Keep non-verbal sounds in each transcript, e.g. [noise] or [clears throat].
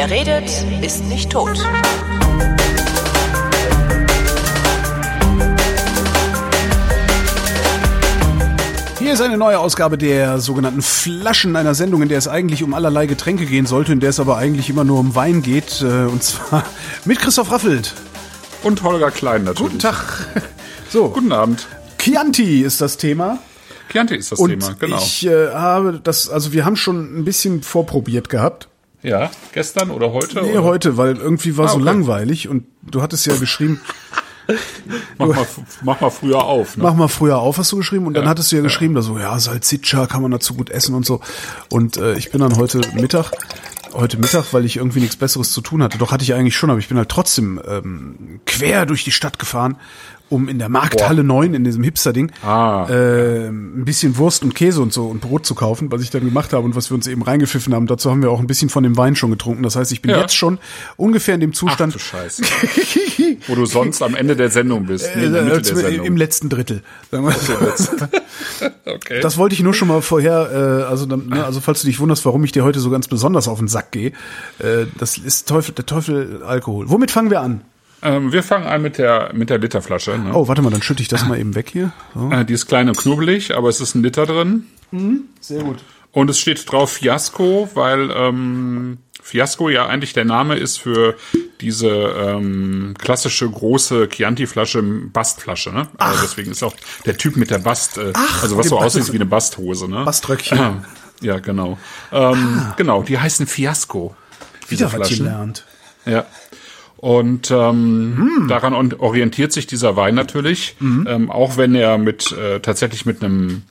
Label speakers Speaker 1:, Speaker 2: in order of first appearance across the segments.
Speaker 1: Wer redet, ist nicht tot.
Speaker 2: Hier ist eine neue Ausgabe der sogenannten Flaschen einer Sendung, in der es eigentlich um allerlei Getränke gehen sollte, in der es aber eigentlich immer nur um Wein geht. äh, Und zwar [laughs] mit Christoph Raffelt.
Speaker 3: Und Holger Klein natürlich.
Speaker 2: Guten Tag. [laughs] So,
Speaker 3: Guten Abend.
Speaker 2: Chianti ist das Thema.
Speaker 3: Chianti ist das
Speaker 2: Und
Speaker 3: Thema, genau.
Speaker 2: ich äh, habe das, also wir haben schon ein bisschen vorprobiert gehabt.
Speaker 3: Ja, gestern oder heute?
Speaker 2: Nee,
Speaker 3: oder?
Speaker 2: heute, weil irgendwie war
Speaker 3: Ah,
Speaker 2: so
Speaker 3: okay.
Speaker 2: langweilig und du hattest ja geschrieben,
Speaker 3: Mach mal, mach mal früher auf. Ne?
Speaker 2: mach mal früher auf, hast du geschrieben und dann
Speaker 3: Ja,
Speaker 2: hattest du ja, geschrieben, da so, ja, Salsiccia kann man dazu gut essen und so. Und äh, ich bin dann heute Mittag, heute Mittag, weil ich irgendwie nichts Besseres zu tun hatte, doch hatte ich eigentlich schon, aber ich bin halt trotzdem ähm, quer durch die Stadt gefahren, um in der Markthalle 9, in diesem Hipster-Ding,
Speaker 3: Ah.
Speaker 2: äh, ein bisschen Wurst und Käse und so und Brot zu kaufen, was ich dann gemacht habe und was wir uns eben reingepfiffen haben. Dazu haben wir auch ein bisschen von dem Wein schon getrunken. Das heißt, ich bin
Speaker 3: Ja.
Speaker 2: jetzt schon ungefähr in dem
Speaker 3: Ach
Speaker 2: Zustand,
Speaker 3: du Scheiße. [laughs] Wo du sonst am Ende der Sendung bist. Nee, der
Speaker 2: äh,
Speaker 3: der Sendung.
Speaker 2: im letzten Drittel. Sagen wir. [laughs]
Speaker 3: okay.
Speaker 2: Das wollte ich nur schon mal vorher, äh, also, dann, ne, also falls du dich wunderst, warum ich dir heute so ganz besonders auf den Sack gehe, äh, das ist Teufel, der Teufel Alkohol. Womit fangen wir an?
Speaker 3: Ähm, wir fangen an mit der, mit der Literflasche. Ne?
Speaker 2: Oh, warte mal, dann schütte ich das mal eben weg hier. So.
Speaker 3: Äh, die ist klein und knubbelig, aber es ist ein Liter drin.
Speaker 2: Sehr gut.
Speaker 3: Und es steht drauf Fiasco, weil ähm, Fiasco ja eigentlich der Name ist für diese ähm, klassische große Chianti-Flasche, Bastflasche. Ne? Also deswegen ist auch der Typ mit der Bast, äh,
Speaker 2: Ach,
Speaker 3: also was so aussieht wie eine Basthose. Ne?
Speaker 2: Baströckchen.
Speaker 3: Ja, genau. Ähm, Genau, die heißen Fiasco.
Speaker 2: Wieder was
Speaker 3: Flaschen.
Speaker 2: gelernt.
Speaker 3: Ja. Und ähm, daran on- orientiert sich dieser Wein natürlich, ähm, auch wenn er mit äh, tatsächlich mit einem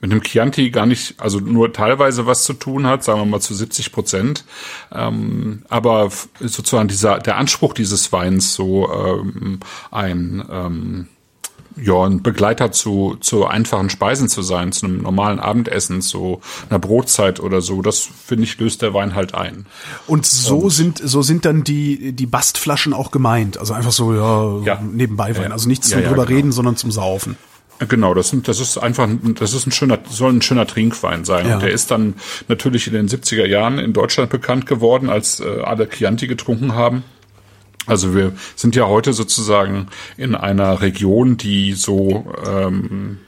Speaker 3: mit einem Chianti gar nicht, also nur teilweise was zu tun hat, sagen wir mal zu 70 Prozent. Ähm, aber sozusagen dieser der Anspruch dieses Weins, so ähm, ein ähm, ja, ein Begleiter zu, zu einfachen Speisen zu sein, zu einem normalen Abendessen, zu einer Brotzeit oder so, das finde ich löst der Wein halt ein.
Speaker 2: Und so sind so sind dann die die Bastflaschen auch gemeint. Also einfach so ja,
Speaker 3: Ja.
Speaker 2: nebenbei Wein. Also nichts zum
Speaker 3: ja,
Speaker 2: drüber
Speaker 3: genau.
Speaker 2: reden, sondern zum Saufen.
Speaker 3: Genau, das, sind, das ist einfach, ein- das ist ein schöner, soll ein schöner Trinkwein sein.
Speaker 2: Ja.
Speaker 3: Und der ist dann natürlich in den 70er Jahren in Deutschland bekannt geworden, als äh, alle Chianti getrunken haben. Also wir sind ja heute sozusagen in einer Region, die so ähm,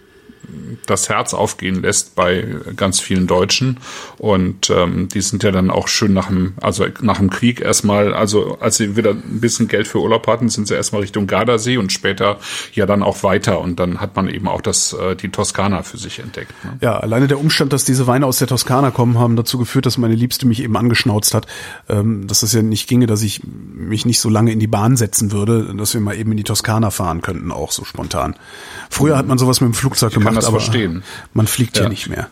Speaker 3: das Herz aufgehen lässt bei ganz vielen Deutschen. Und ähm, die sind ja dann auch schön nach dem, also nach dem Krieg erstmal, also als sie wieder ein bisschen Geld für Urlaub hatten, sind sie erstmal Richtung Gardasee und später ja dann auch weiter. Und dann hat man eben auch das, äh, die Toskana für sich entdeckt. Ne?
Speaker 2: Ja, alleine der Umstand, dass diese Weine aus der Toskana kommen, haben dazu geführt, dass meine Liebste mich eben angeschnauzt hat, ähm, dass es ja nicht ginge, dass ich mich nicht so lange in die Bahn setzen würde, dass wir mal eben in die Toskana fahren könnten, auch so spontan. Früher hat man sowas mit dem Flugzeug
Speaker 3: kann das verstehen.
Speaker 2: man fliegt
Speaker 3: Ja.
Speaker 2: hier nicht mehr.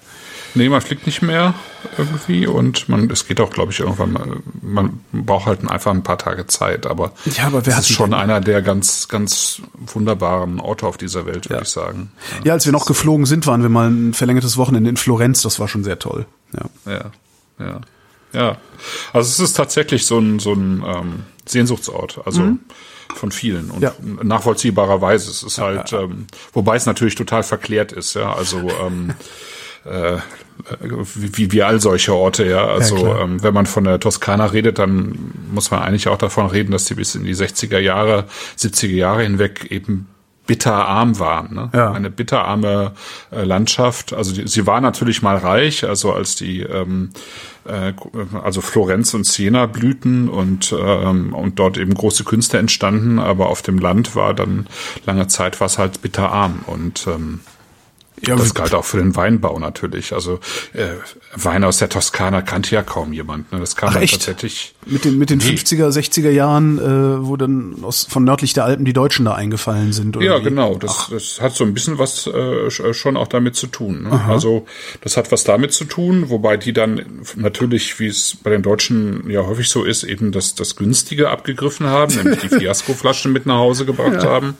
Speaker 3: Nee, man fliegt nicht mehr irgendwie und man, es geht auch, glaube ich, irgendwann mal, man braucht halt einfach ein paar Tage Zeit, aber
Speaker 2: Ja, aber wer hat
Speaker 3: ist schon
Speaker 2: denn?
Speaker 3: einer der ganz, ganz wunderbaren Orte auf dieser Welt, würde
Speaker 2: Ja.
Speaker 3: ich sagen.
Speaker 2: Ja, als wir noch geflogen sind, waren wir mal ein verlängertes Wochenende in Florenz, das war schon sehr toll. Ja.
Speaker 3: Ja, ja, ja. Also es ist tatsächlich so ein, so ein ähm, Sehnsuchtsort, also von vielen und
Speaker 2: Ja.
Speaker 3: nachvollziehbarerweise. Es ist halt, Ähm, wobei es natürlich total verklärt ist, ja. Also ähm, [laughs] äh, wie, wie all solche Orte, ja. Also
Speaker 2: klar.
Speaker 3: ähm, wenn man von der Toskana redet, dann muss man eigentlich auch davon reden, dass die bis in die 60er Jahre, 70er Jahre hinweg eben bitterarm waren. Ne?
Speaker 2: Ja.
Speaker 3: Eine bitterarme äh, Landschaft. Also die, sie war natürlich mal reich, also als die ähm, äh, also Florenz und Siena blühten und ähm, und dort eben große Künste entstanden, aber auf dem Land war dann lange Zeit was halt bitterarm und ähm,
Speaker 2: Ja,
Speaker 3: das galt auch für den Weinbau natürlich. Also äh, Wein aus der Toskana kannte ja kaum jemand. Ne? Das kam
Speaker 2: Ach,
Speaker 3: dann
Speaker 2: echt?
Speaker 3: tatsächlich.
Speaker 2: Mit den, mit den
Speaker 3: Nee.
Speaker 2: 50er, 60er Jahren, äh, wo dann aus, von nördlich der Alpen die Deutschen da eingefallen sind.
Speaker 3: Ja,
Speaker 2: wie?
Speaker 3: genau. Das, das hat so ein bisschen was äh, sch- schon auch damit zu tun. Ne? Also das hat was damit zu tun, wobei die dann natürlich, wie es bei den Deutschen ja häufig so ist, eben das, das Günstige abgegriffen haben, nämlich die [laughs] Fiasko-Flaschen mit nach Hause gebracht haben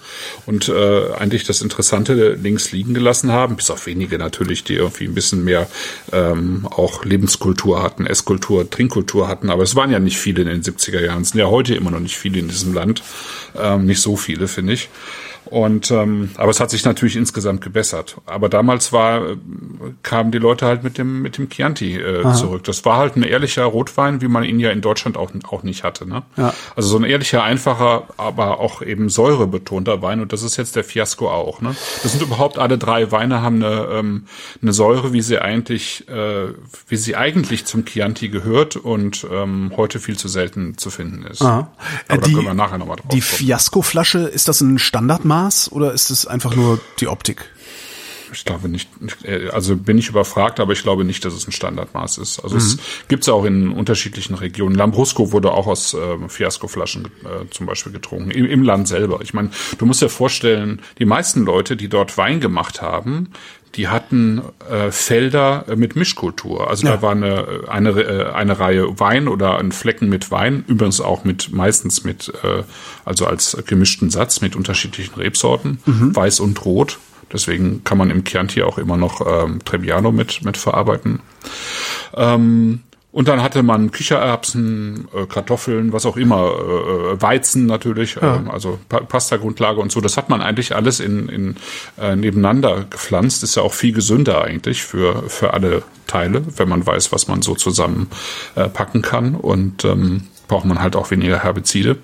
Speaker 3: und äh, eigentlich das Interessante links liegen gelassen haben, bis auf wenige natürlich, die irgendwie ein bisschen mehr ähm, auch Lebenskultur hatten, Esskultur, Trinkkultur hatten. Aber es waren ja nicht viele in den 70er Jahren. Es sind ja heute immer noch nicht viele in diesem Land. Ähm, nicht so viele, finde ich. Und ähm, aber es hat sich natürlich insgesamt gebessert. Aber damals war äh, kamen die Leute halt mit dem mit dem Chianti äh, zurück. Das war halt ein ehrlicher Rotwein, wie man ihn ja in Deutschland auch auch nicht hatte. Ne?
Speaker 2: Ja.
Speaker 3: Also so ein ehrlicher, einfacher, aber auch eben säurebetonter Wein. Und das ist jetzt der Fiasco auch. Ne? Das sind überhaupt alle drei Weine haben eine ähm, eine Säure, wie sie eigentlich äh, wie sie eigentlich zum Chianti gehört und ähm, heute viel zu selten zu finden ist.
Speaker 2: Aha.
Speaker 3: Aber
Speaker 2: Äh,
Speaker 3: da
Speaker 2: die-
Speaker 3: können wir nachher nochmal drauf
Speaker 2: Die
Speaker 3: kommen.
Speaker 2: Fiasko-Flasche, ist das ein Standardmaß oder ist es einfach nur die Optik?
Speaker 3: Ich glaube nicht, äh, also bin ich überfragt, aber ich glaube nicht, dass es ein Standardmaß ist. Also es gibt es auch in unterschiedlichen Regionen. Lambrusco wurde auch aus äh, Fiasco-Flaschen äh, zum Beispiel getrunken, im, im Land selber. Ich meine, du musst dir vorstellen, die meisten Leute, die dort Wein gemacht haben, die hatten äh, Felder äh, mit Mischkultur. Also
Speaker 2: Ja.
Speaker 3: da war eine, eine, äh, eine Reihe Wein oder ein Flecken mit Wein, übrigens auch mit meistens mit, äh, also als gemischten Satz mit unterschiedlichen Rebsorten, weiß und rot. Deswegen kann man im Chianti auch immer noch ähm, Trebbiano mit, mit verarbeiten. Ähm, und dann hatte man Kichererbsen, äh, Kartoffeln, was auch immer, äh, äh, Weizen natürlich, ähm, also pa Pasta-Grundlage und so. Das hat man eigentlich alles in, in äh, nebeneinander gepflanzt. Ist ja auch viel gesünder eigentlich für für alle Teile, wenn man weiß, was man so zusammen äh, packen kann. Und ähm, braucht man halt auch weniger Herbizide.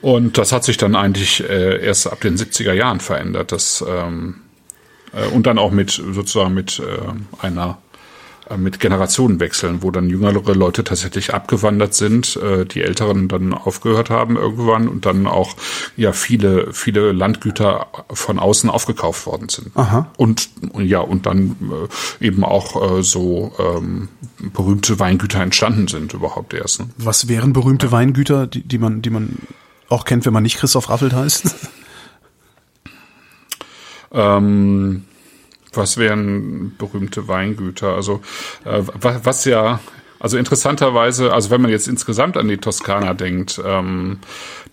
Speaker 3: Und das hat sich dann eigentlich äh, erst ab den 70er Jahren verändert. Das, ähm, äh, und dann auch mit sozusagen mit äh, einer mit Generationenwechseln, wo dann jüngere Leute tatsächlich abgewandert sind, äh, die Älteren dann aufgehört haben irgendwann und dann auch ja viele viele Landgüter von außen aufgekauft worden sind.
Speaker 2: Aha.
Speaker 3: Und und ja und dann äh, eben auch äh, so ähm, berühmte Weingüter entstanden sind überhaupt erst. Ne?
Speaker 2: Was wären berühmte Weingüter, die, die man, die man auch kennt, wenn man nicht Christoph Raffelt heißt?
Speaker 3: Ähm, was wären berühmte Weingüter? Also äh, was, was ja, also interessanterweise, also wenn man jetzt insgesamt an die Toskana denkt, ähm,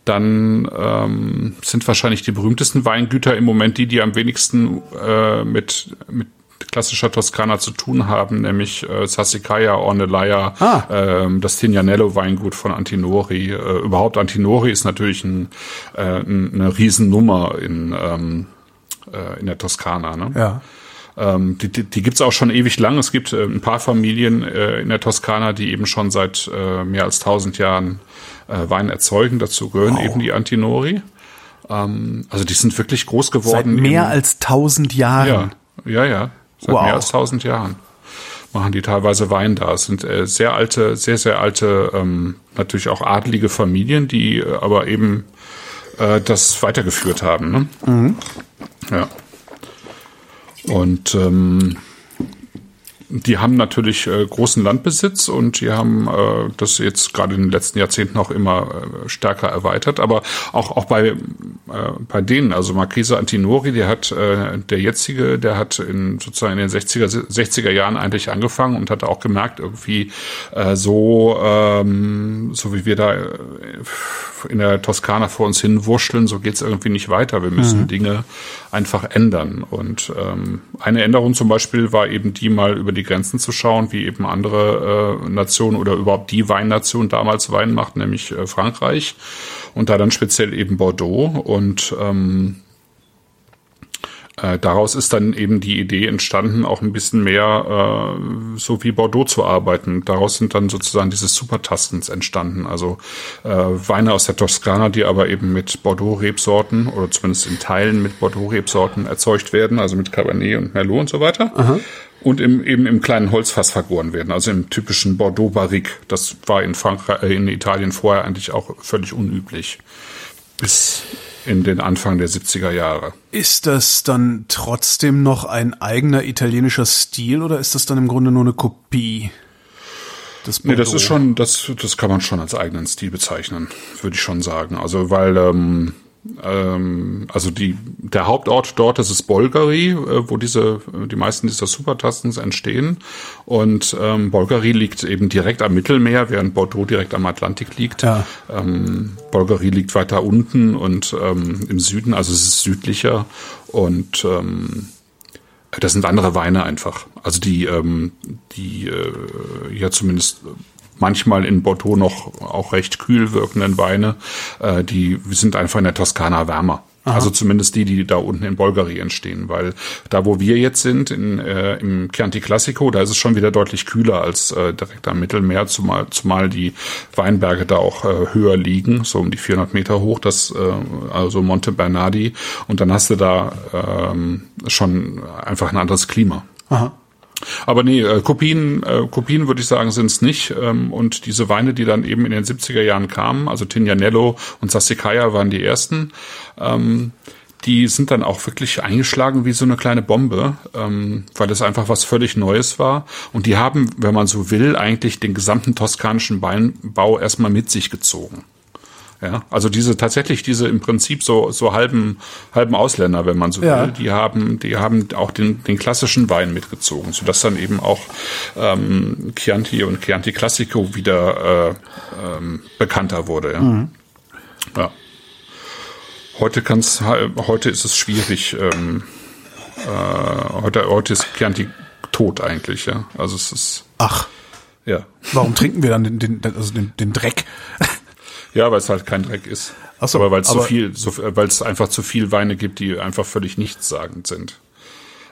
Speaker 3: dann ähm, sind wahrscheinlich die berühmtesten Weingüter im Moment die, die am wenigsten äh, mit mit klassischer Toskana zu tun haben, nämlich äh, Sassicaia, Ornellaia,
Speaker 2: Ah.
Speaker 3: ähm, das Tignanello Weingut von Antinori. Äh, überhaupt Antinori ist natürlich ein, äh, ein, eine Riesennummer in ähm, äh, in der Toskana. Ne?
Speaker 2: Ja.
Speaker 3: Ähm, die die, die gibt es auch schon ewig lang. Es gibt äh, ein paar Familien äh, in der Toskana, die eben schon seit äh, mehr als 1000 Jahren äh, Wein erzeugen. Dazu gehören eben die Antinori. Ähm, also die sind wirklich groß
Speaker 2: Seit
Speaker 3: geworden.
Speaker 2: mehr
Speaker 3: im-
Speaker 2: als tausend Jahren.
Speaker 3: ja, ja, ja. Seit
Speaker 2: Wow.
Speaker 3: mehr als 1000 Jahren machen die teilweise Wein da. Es sind äh, sehr alte, sehr, sehr alte, ähm, natürlich auch adelige Familien, die äh, aber eben äh, das weitergeführt haben. Ne?
Speaker 2: Mhm.
Speaker 3: Ja. Und ähm, die haben natürlich äh, großen Landbesitz und die haben äh, das jetzt gerade in den letzten Jahrzehnten auch immer äh, stärker erweitert. Aber auch auch bei äh, bei denen, also Marchese Antinori, der hat äh, der jetzige, der hat in sozusagen in den 60er 60er Jahren eigentlich angefangen und hat auch gemerkt irgendwie äh, so ähm, so wie wir da äh, in der Toskana vor uns hin wurschteln, so geht's irgendwie nicht weiter. Wir müssen Dinge einfach ändern. Und ähm, eine Änderung zum Beispiel war eben die, mal über die Grenzen zu schauen, wie eben andere äh, Nationen oder überhaupt die Weinnation damals Wein macht, nämlich äh, Frankreich. Und da dann speziell eben Bordeaux. Und ähm, äh, daraus ist dann eben die Idee entstanden, auch ein bisschen mehr äh, so wie Bordeaux zu arbeiten. Daraus sind dann sozusagen diese Supertastens entstanden, also äh, Weine aus der Toskana, die aber eben mit Bordeaux-Rebsorten oder zumindest in Teilen mit Bordeaux-Rebsorten erzeugt werden, also mit Cabernet und Merlot und so weiter. Und im, eben im kleinen Holzfass vergoren werden, also im typischen Bordeaux-Barrique. Das war in Frankreich, äh, in Italien vorher eigentlich auch völlig unüblich. Bis in den Anfang der 70er Jahre.
Speaker 2: Ist das dann trotzdem noch ein eigener italienischer Stil oder ist das dann im Grunde nur eine Kopie? Des
Speaker 3: Nee, das ist schon, das, das kann man schon als eigenen Stil bezeichnen, würde ich schon sagen. Also weil, ähm, ähm, also die, der Hauptort dort, das ist Bolgari, äh, wo diese, die meisten dieser Supertastens entstehen. Und ähm, Bolgari liegt eben direkt am Mittelmeer, während Bordeaux direkt am Atlantik liegt.
Speaker 2: Ja.
Speaker 3: Ähm, Bolgari liegt weiter unten und ähm, im Süden, also es ist südlicher und ähm, das sind andere Weine einfach. Also die, ähm, die äh, ja zumindest manchmal in Bordeaux noch auch recht kühl wirkenden Weine, äh, die sind einfach in der Toskana wärmer. Also zumindest die, die da unten in Bulgari entstehen, weil da, wo wir jetzt sind, in, äh, im Chianti Classico, da ist es schon wieder deutlich kühler als äh, direkt am Mittelmeer, zumal, zumal die Weinberge da auch äh, höher liegen, so um die 400 Meter hoch, das äh, also Monte Bernardi. Und dann hast du da ähm, schon einfach ein anderes Klima.
Speaker 2: Aha.
Speaker 3: Aber nee, äh, Kopien, äh, Kopien würde ich sagen, sind es nicht. Ähm, und diese Weine, die dann eben in den 70er Jahren kamen, also Tignanello und Sassicaia waren die ersten, ähm, die sind dann auch wirklich eingeschlagen wie so eine kleine Bombe, ähm, weil es einfach was völlig Neues war. Und die haben, wenn man so will, eigentlich den gesamten toskanischen Weinbau erstmal mit sich gezogen. Ja, also diese tatsächlich diese im Prinzip so so halben halben Ausländer, wenn man so
Speaker 2: Ja.
Speaker 3: will, die haben die haben auch den den klassischen Wein mitgezogen, so dass dann eben auch ähm, Chianti und Chianti Classico wieder äh, ähm, bekannter wurde. Ja. ja. Heute kann's heute ist es schwierig. Ähm, äh, heute heute ist Chianti tot eigentlich. Ja, also es ist
Speaker 2: Ach,
Speaker 3: ja
Speaker 2: warum trinken wir dann den, den, also den, den Dreck?
Speaker 3: Ja, weil es halt kein Dreck ist.
Speaker 2: Ach so,
Speaker 3: aber weil es zu viel, so, weil es einfach zu viel Weine gibt, die einfach völlig nichtssagend sind.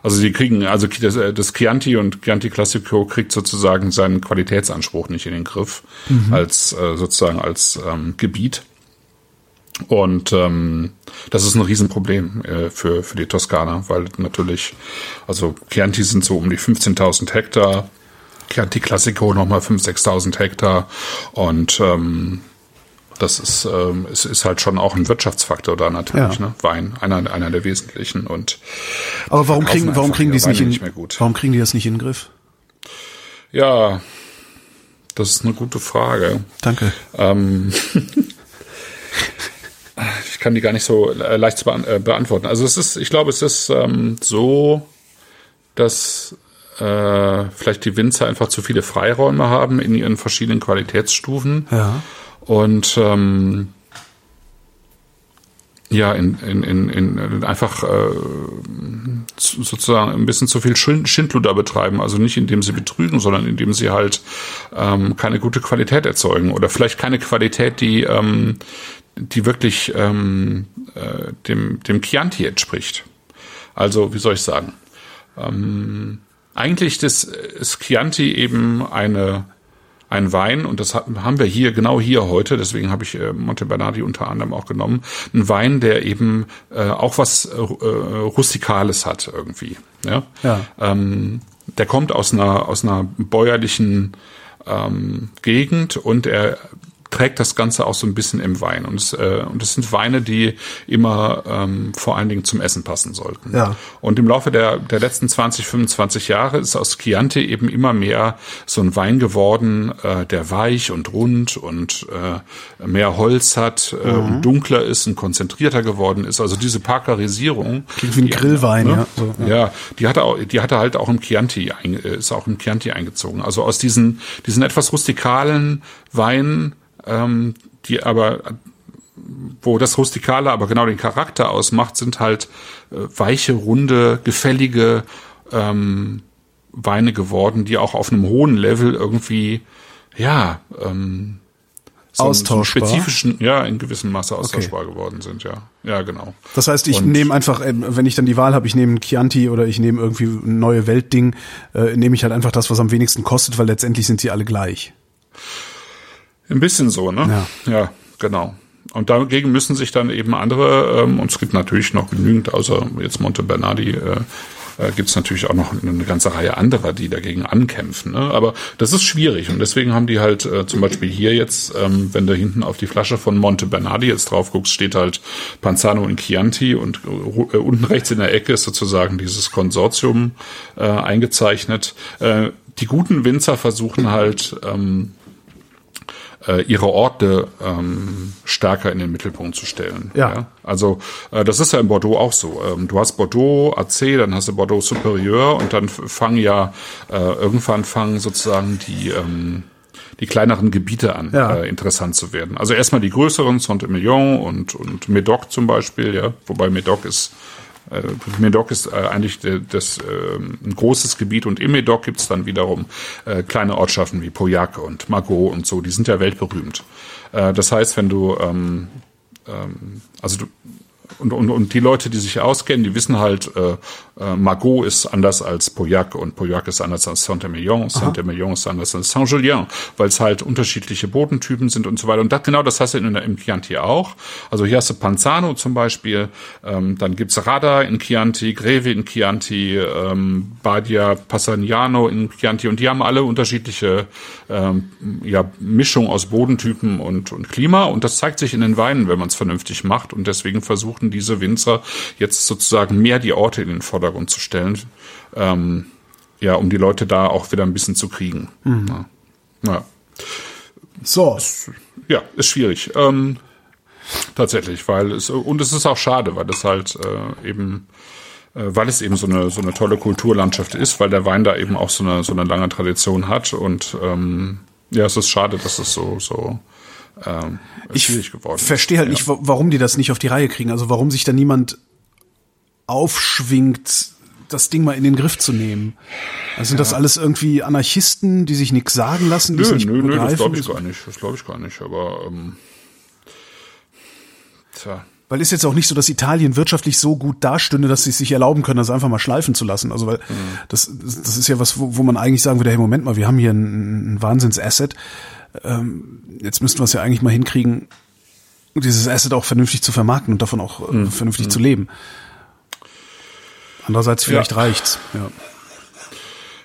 Speaker 3: Also die kriegen, also das, äh, das Chianti und Chianti Classico kriegt sozusagen seinen Qualitätsanspruch nicht in den Griff
Speaker 2: Mhm.
Speaker 3: als äh, sozusagen als ähm, Gebiet. Und ähm, das ist ein Riesenproblem äh, für für die Toskana, weil natürlich, also Chianti sind so um die 15.000 Hektar, Chianti Classico nochmal 5.000, 6.000 Hektar und ähm, das ist, ähm, es ist halt schon auch ein Wirtschaftsfaktor da natürlich,
Speaker 2: Ja.
Speaker 3: ne? Wein, einer, einer der wesentlichen. Und
Speaker 2: Aber warum kriegen, warum kriegen die es nicht in,
Speaker 3: nicht
Speaker 2: warum kriegen die das nicht in den Griff?
Speaker 3: ja, das ist eine gute Frage.
Speaker 2: Danke.
Speaker 3: Ähm, [laughs] ich kann die gar nicht so äh, leicht äh, beantworten. Also es ist, ich glaube, es ist ähm, so, dass äh, vielleicht die Winzer einfach zu viele Freiräume haben in ihren verschiedenen Qualitätsstufen.
Speaker 2: Ja.
Speaker 3: Und ähm, ja, in, in, in, in einfach äh, zu- sozusagen ein bisschen zu viel Schind- Schindluder betreiben. Also nicht indem sie betrügen, sondern indem sie halt ähm, keine gute Qualität erzeugen. Oder vielleicht keine Qualität, die, ähm, die wirklich ähm, äh, dem, dem Chianti entspricht. Also, wie soll ich sagen? Ähm, eigentlich ist, ist Chianti eben eine ein Wein, und das haben wir hier, genau hier heute, deswegen habe ich äh, Monte Bernardi unter anderem auch genommen, ein Wein, der eben äh, auch was äh, äh, Rustikales hat irgendwie. Ja?
Speaker 2: Ja.
Speaker 3: Ähm, der kommt aus einer, aus einer bäuerlichen ähm, Gegend und er trägt das Ganze auch so ein bisschen im Wein. Und es, äh, und es sind Weine, die immer ähm, vor allen Dingen zum Essen passen sollten.
Speaker 2: Ja.
Speaker 3: Und im Laufe der, der letzten 20, 25 Jahre ist aus Chianti eben immer mehr so ein Wein geworden, äh, der weich und rund und äh, mehr Holz hat äh,
Speaker 2: Mhm.
Speaker 3: und dunkler ist und konzentrierter geworden ist. Also diese Parkerisierung.
Speaker 2: Klingt wie ein Grillwein,
Speaker 3: ne?
Speaker 2: ja. So, ja.
Speaker 3: ja, die hatte auch, die hatte halt auch im Chianti, äh, ist auch im Chianti eingezogen. Also aus diesen, diesen etwas rustikalen Weinen, ähm, die aber, wo das Rustikale aber genau den Charakter ausmacht, sind halt äh, weiche, runde, gefällige ähm, Weine geworden, die auch auf einem hohen Level irgendwie, ja, ähm, so einen- so
Speaker 2: Austauschbar.
Speaker 3: spezifischen, ja, in gewissem Maße austauschbar geworden sind, ja. Ja, genau.
Speaker 2: Das heißt, ich nehme einfach, ähm, wenn ich dann die Wahl habe, ich nehme ein Chianti oder ich nehme irgendwie ein neue Weltding, äh, nehme ich halt einfach das, was am wenigsten kostet, weil letztendlich sind sie alle gleich.
Speaker 3: Ein bisschen so, ne?
Speaker 2: Ja.
Speaker 3: Ja, genau. Und dagegen müssen sich dann eben andere, ähm, und es gibt natürlich noch genügend, außer jetzt Monte Bernardi, äh, äh, gibt es natürlich auch noch eine ganze Reihe anderer, die dagegen ankämpfen. Ne? Aber das ist schwierig und deswegen haben die halt äh, zum Beispiel hier jetzt, ähm, wenn du hinten auf die Flasche von Monte Bernardi jetzt drauf guckst, steht halt Panzano und Chianti und äh, unten rechts in der Ecke ist sozusagen dieses Konsortium äh, eingezeichnet. Äh, die guten Winzer versuchen halt ähm, äh, ihre Orte ähm, stärker in den Mittelpunkt zu stellen.
Speaker 2: Ja.
Speaker 3: Also äh, das ist ja in Bordeaux auch so. Ähm, du hast Bordeaux AC, dann hast du Bordeaux Superieur und dann fangen ja äh, irgendwann fangen sozusagen die ähm, die kleineren Gebiete an,
Speaker 2: Ja.
Speaker 3: äh, interessant zu werden. Also erstmal die größeren, Saint-Emilion und, und Médoc zum Beispiel, ja, wobei Médoc ist äh, Médoc ist äh, eigentlich de- das, äh, ein großes Gebiet und im Médoc gibt's dann wiederum äh, kleine Ortschaften wie Pauillac und Margaux und so, die sind ja weltberühmt. Äh, das heißt, wenn du, ähm, ähm, also du, und, und, und die Leute, die sich auskennen, die wissen halt, äh, äh, Margot ist anders als Pauillac und Pauillac ist anders als Saint-Emilion, Saint-Emilion ist anders als Saint-Julien, weil es halt unterschiedliche Bodentypen sind und so weiter. Und das, genau das hast du in, im Chianti auch. Also hier hast du Panzano zum Beispiel, ähm, dann gibt's Rada in Chianti, Greve in Chianti, ähm, Badia Passagnano in Chianti. Und die haben alle unterschiedliche ähm, ja, Mischung aus Bodentypen und, und Klima. Und das zeigt sich in den Weinen, wenn man es vernünftig macht. Und deswegen versuchen diese Winzer jetzt sozusagen mehr die Orte in den Vordergrund zu stellen, ähm, ja, um die Leute da auch wieder ein bisschen zu kriegen. Mhm. Ja. ja.
Speaker 2: So.
Speaker 3: Ja, ist schwierig. Ähm, tatsächlich, weil es und es ist auch schade, weil es halt äh, eben äh, weil es eben so eine so eine tolle Kulturlandschaft ist, weil der Wein da eben auch so eine so eine lange Tradition hat und ähm, ja, es ist schade, dass es so so ähm, schwierig geworden.
Speaker 2: Ich verstehe halt ja. nicht, warum die das nicht auf die Reihe kriegen. Also warum sich da niemand aufschwingt, das Ding mal in den Griff zu nehmen. Also sind ja. das alles irgendwie Anarchisten, die sich nichts sagen lassen? Die
Speaker 3: nö,
Speaker 2: nicht
Speaker 3: nö, nö, das glaube ich gar nicht. Das glaube ich gar nicht. Aber ähm,
Speaker 2: tja. Weil ist jetzt auch nicht so, dass Italien wirtschaftlich so gut dastünde, dass sie es sich erlauben können, das einfach mal schleifen zu lassen. Also weil mhm. das, das ist ja was, wo, wo man eigentlich sagen würde, hey, Moment mal, wir haben hier ein, ein Wahnsinns-Asset. Ähm, jetzt müssten wir es ja eigentlich mal hinkriegen, dieses Asset auch vernünftig zu vermarkten und davon auch äh, mhm. vernünftig mhm. zu leben. Andererseits vielleicht ja. reicht's. Ja.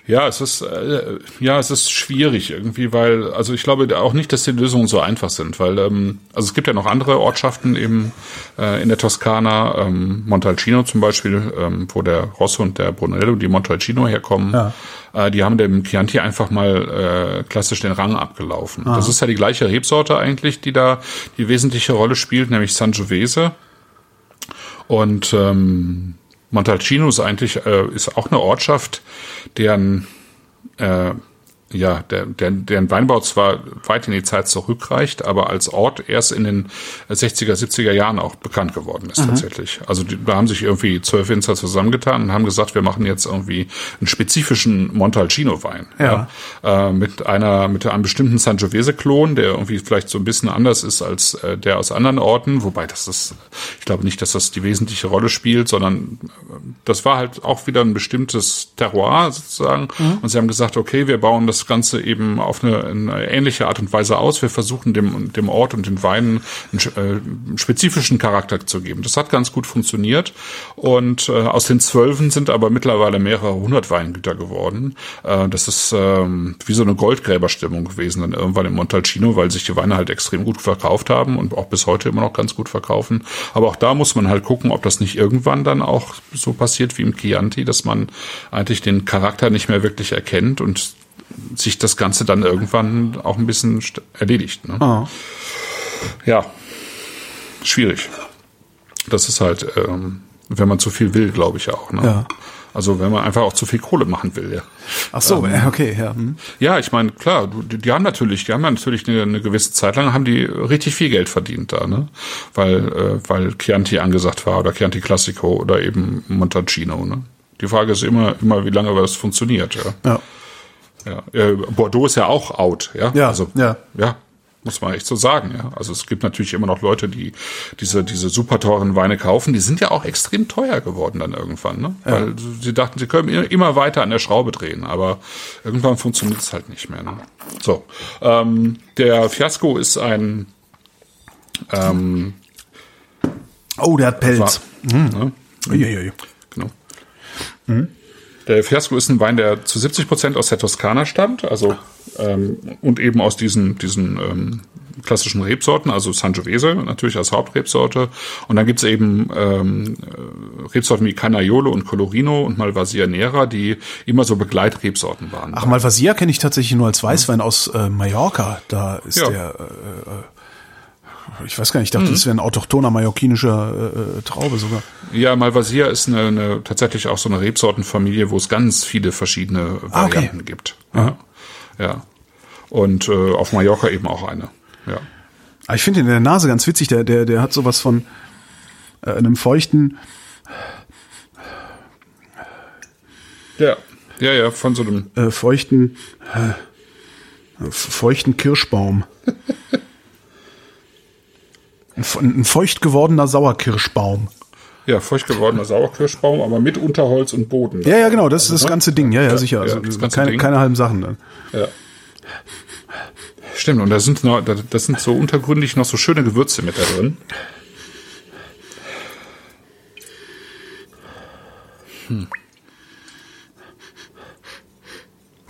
Speaker 3: Ja, es ist äh, ja, es ist schwierig irgendwie, weil also ich glaube auch nicht, dass die Lösungen so einfach sind, weil ähm, also es gibt ja noch andere Ortschaften eben äh, in der Toskana, ähm, Montalcino zum Beispiel, ähm, wo der Rosso und der Brunello, die Montalcino herkommen, ja. äh, die haben dem Chianti einfach mal äh, klassisch den Rang abgelaufen. Ah. Das ist ja die gleiche Rebsorte eigentlich, die da die wesentliche Rolle spielt, nämlich Sangiovese. Und ähm, Montalcino ist eigentlich äh, ist auch eine Ortschaft, deren äh, ja, der, der, deren Weinbau zwar weit in die Zeit zurückreicht, aber als Ort erst in den 60er, 70er Jahren auch bekannt geworden ist mhm. tatsächlich. Also die, da haben sich irgendwie zwölf Winzer zusammengetan und haben gesagt, wir machen jetzt irgendwie einen spezifischen Montalcino-Wein. Ja. ja äh, mit einer, mit einem bestimmten Sangiovese-Klon, der irgendwie vielleicht so ein bisschen anders ist als äh, der aus anderen Orten, wobei das ist, ich glaube nicht, dass das die wesentliche Rolle spielt, sondern äh, das war halt auch wieder ein bestimmtes Terroir sozusagen. Mhm. Und sie haben gesagt, okay, wir bauen das Ganze eben auf eine, eine, ähnliche Art und Weise aus. Wir versuchen dem, dem Ort und den Weinen einen, äh, spezifischen Charakter zu geben. Das hat ganz gut funktioniert. Und äh, aus den Zwölfen sind aber mittlerweile mehrere hundert Weingüter geworden. Äh, das ist ähm, wie so eine Goldgräberstimmung gewesen dann irgendwann im Montalcino, weil sich die Weine halt extrem gut verkauft haben und auch bis heute immer noch ganz gut verkaufen. Aber auch da muss man halt gucken, ob das nicht irgendwann dann auch so passiert wie im Chianti, dass man eigentlich den Charakter nicht mehr wirklich erkennt und sich das Ganze dann irgendwann auch ein bisschen erledigt. Ne? Oh. Ja, schwierig. Das ist halt, ähm, wenn man zu viel will, glaube ich auch. Ne? Ja. Also wenn man einfach auch zu viel Kohle machen will, ja.
Speaker 2: Ach so, ähm, [laughs] okay, ja. Hm.
Speaker 3: Ja, ich meine, klar, die, die, haben natürlich, die haben natürlich eine, eine, gewisse Zeit lang haben die richtig viel Geld verdient da, ne? Weil, äh, weil Chianti angesagt war oder Chianti Classico oder eben Montalcino, ne? Die Frage ist immer, immer, wie lange das funktioniert, ja. Ja. Ja. Äh, Bordeaux ist ja auch out, ja.
Speaker 2: Ja.
Speaker 3: Also, ja. ja. Muss man echt so sagen, ja. Also es gibt natürlich immer noch Leute, die diese, diese super teuren Weine kaufen. Die sind ja auch extrem teuer geworden dann irgendwann, ne? Ja. Weil sie dachten, sie können immer weiter an der Schraube drehen, aber irgendwann funktioniert es halt nicht mehr. Ne? So. Ähm, der Fiasco ist ein ähm,
Speaker 2: Oh, der hat Pelz. War, mhm. ne?
Speaker 3: Genau. Mhm. Der Fiasco ist ein Wein, der zu 70 Prozent aus der Toskana stammt, also ähm, und eben aus diesen diesen ähm, klassischen Rebsorten, also Sangiovese natürlich als Hauptrebsorte. Und dann gibt's eben ähm, Rebsorten wie Canaiolo und Colorino und Malvasia Nera, die immer so Begleitrebsorten waren.
Speaker 2: Ach, Malvasia kenne ich tatsächlich nur als Weißwein aus äh, Mallorca. Da ist ja. der äh, äh ich weiß gar nicht, ich dachte, mhm. das wäre ein autochthoner mallorquinischer äh, äh, Traube sogar.
Speaker 3: Ja, Malvasia ist eine, eine, tatsächlich auch so eine Rebsortenfamilie, wo es ganz viele verschiedene Varianten ah, okay. gibt. Ja. ja. Und äh, auf Mallorca eben auch eine. Ja. Aber
Speaker 2: ah, ich finde in der Nase ganz witzig, der, der, der hat sowas von äh, einem feuchten.
Speaker 3: Ja, ja, ja, von so einem
Speaker 2: äh, feuchten, äh, feuchten Kirschbaum. [laughs] Ein, ein feucht gewordener Sauerkirschbaum.
Speaker 3: Ja, feucht gewordener Sauerkirschbaum, aber mit Unterholz und Boden.
Speaker 2: Ja, ja, genau, das ist das
Speaker 3: ne?
Speaker 2: ganze Ding. Ja, ja,
Speaker 3: Ja,
Speaker 2: sicher.
Speaker 3: ja,
Speaker 2: Also
Speaker 3: das ganze
Speaker 2: keine,
Speaker 3: Ding.
Speaker 2: keine halben Sachen dann.
Speaker 3: Ja. Stimmt, und da sind noch, da- das sind so untergründig noch so schöne Gewürze mit da drin.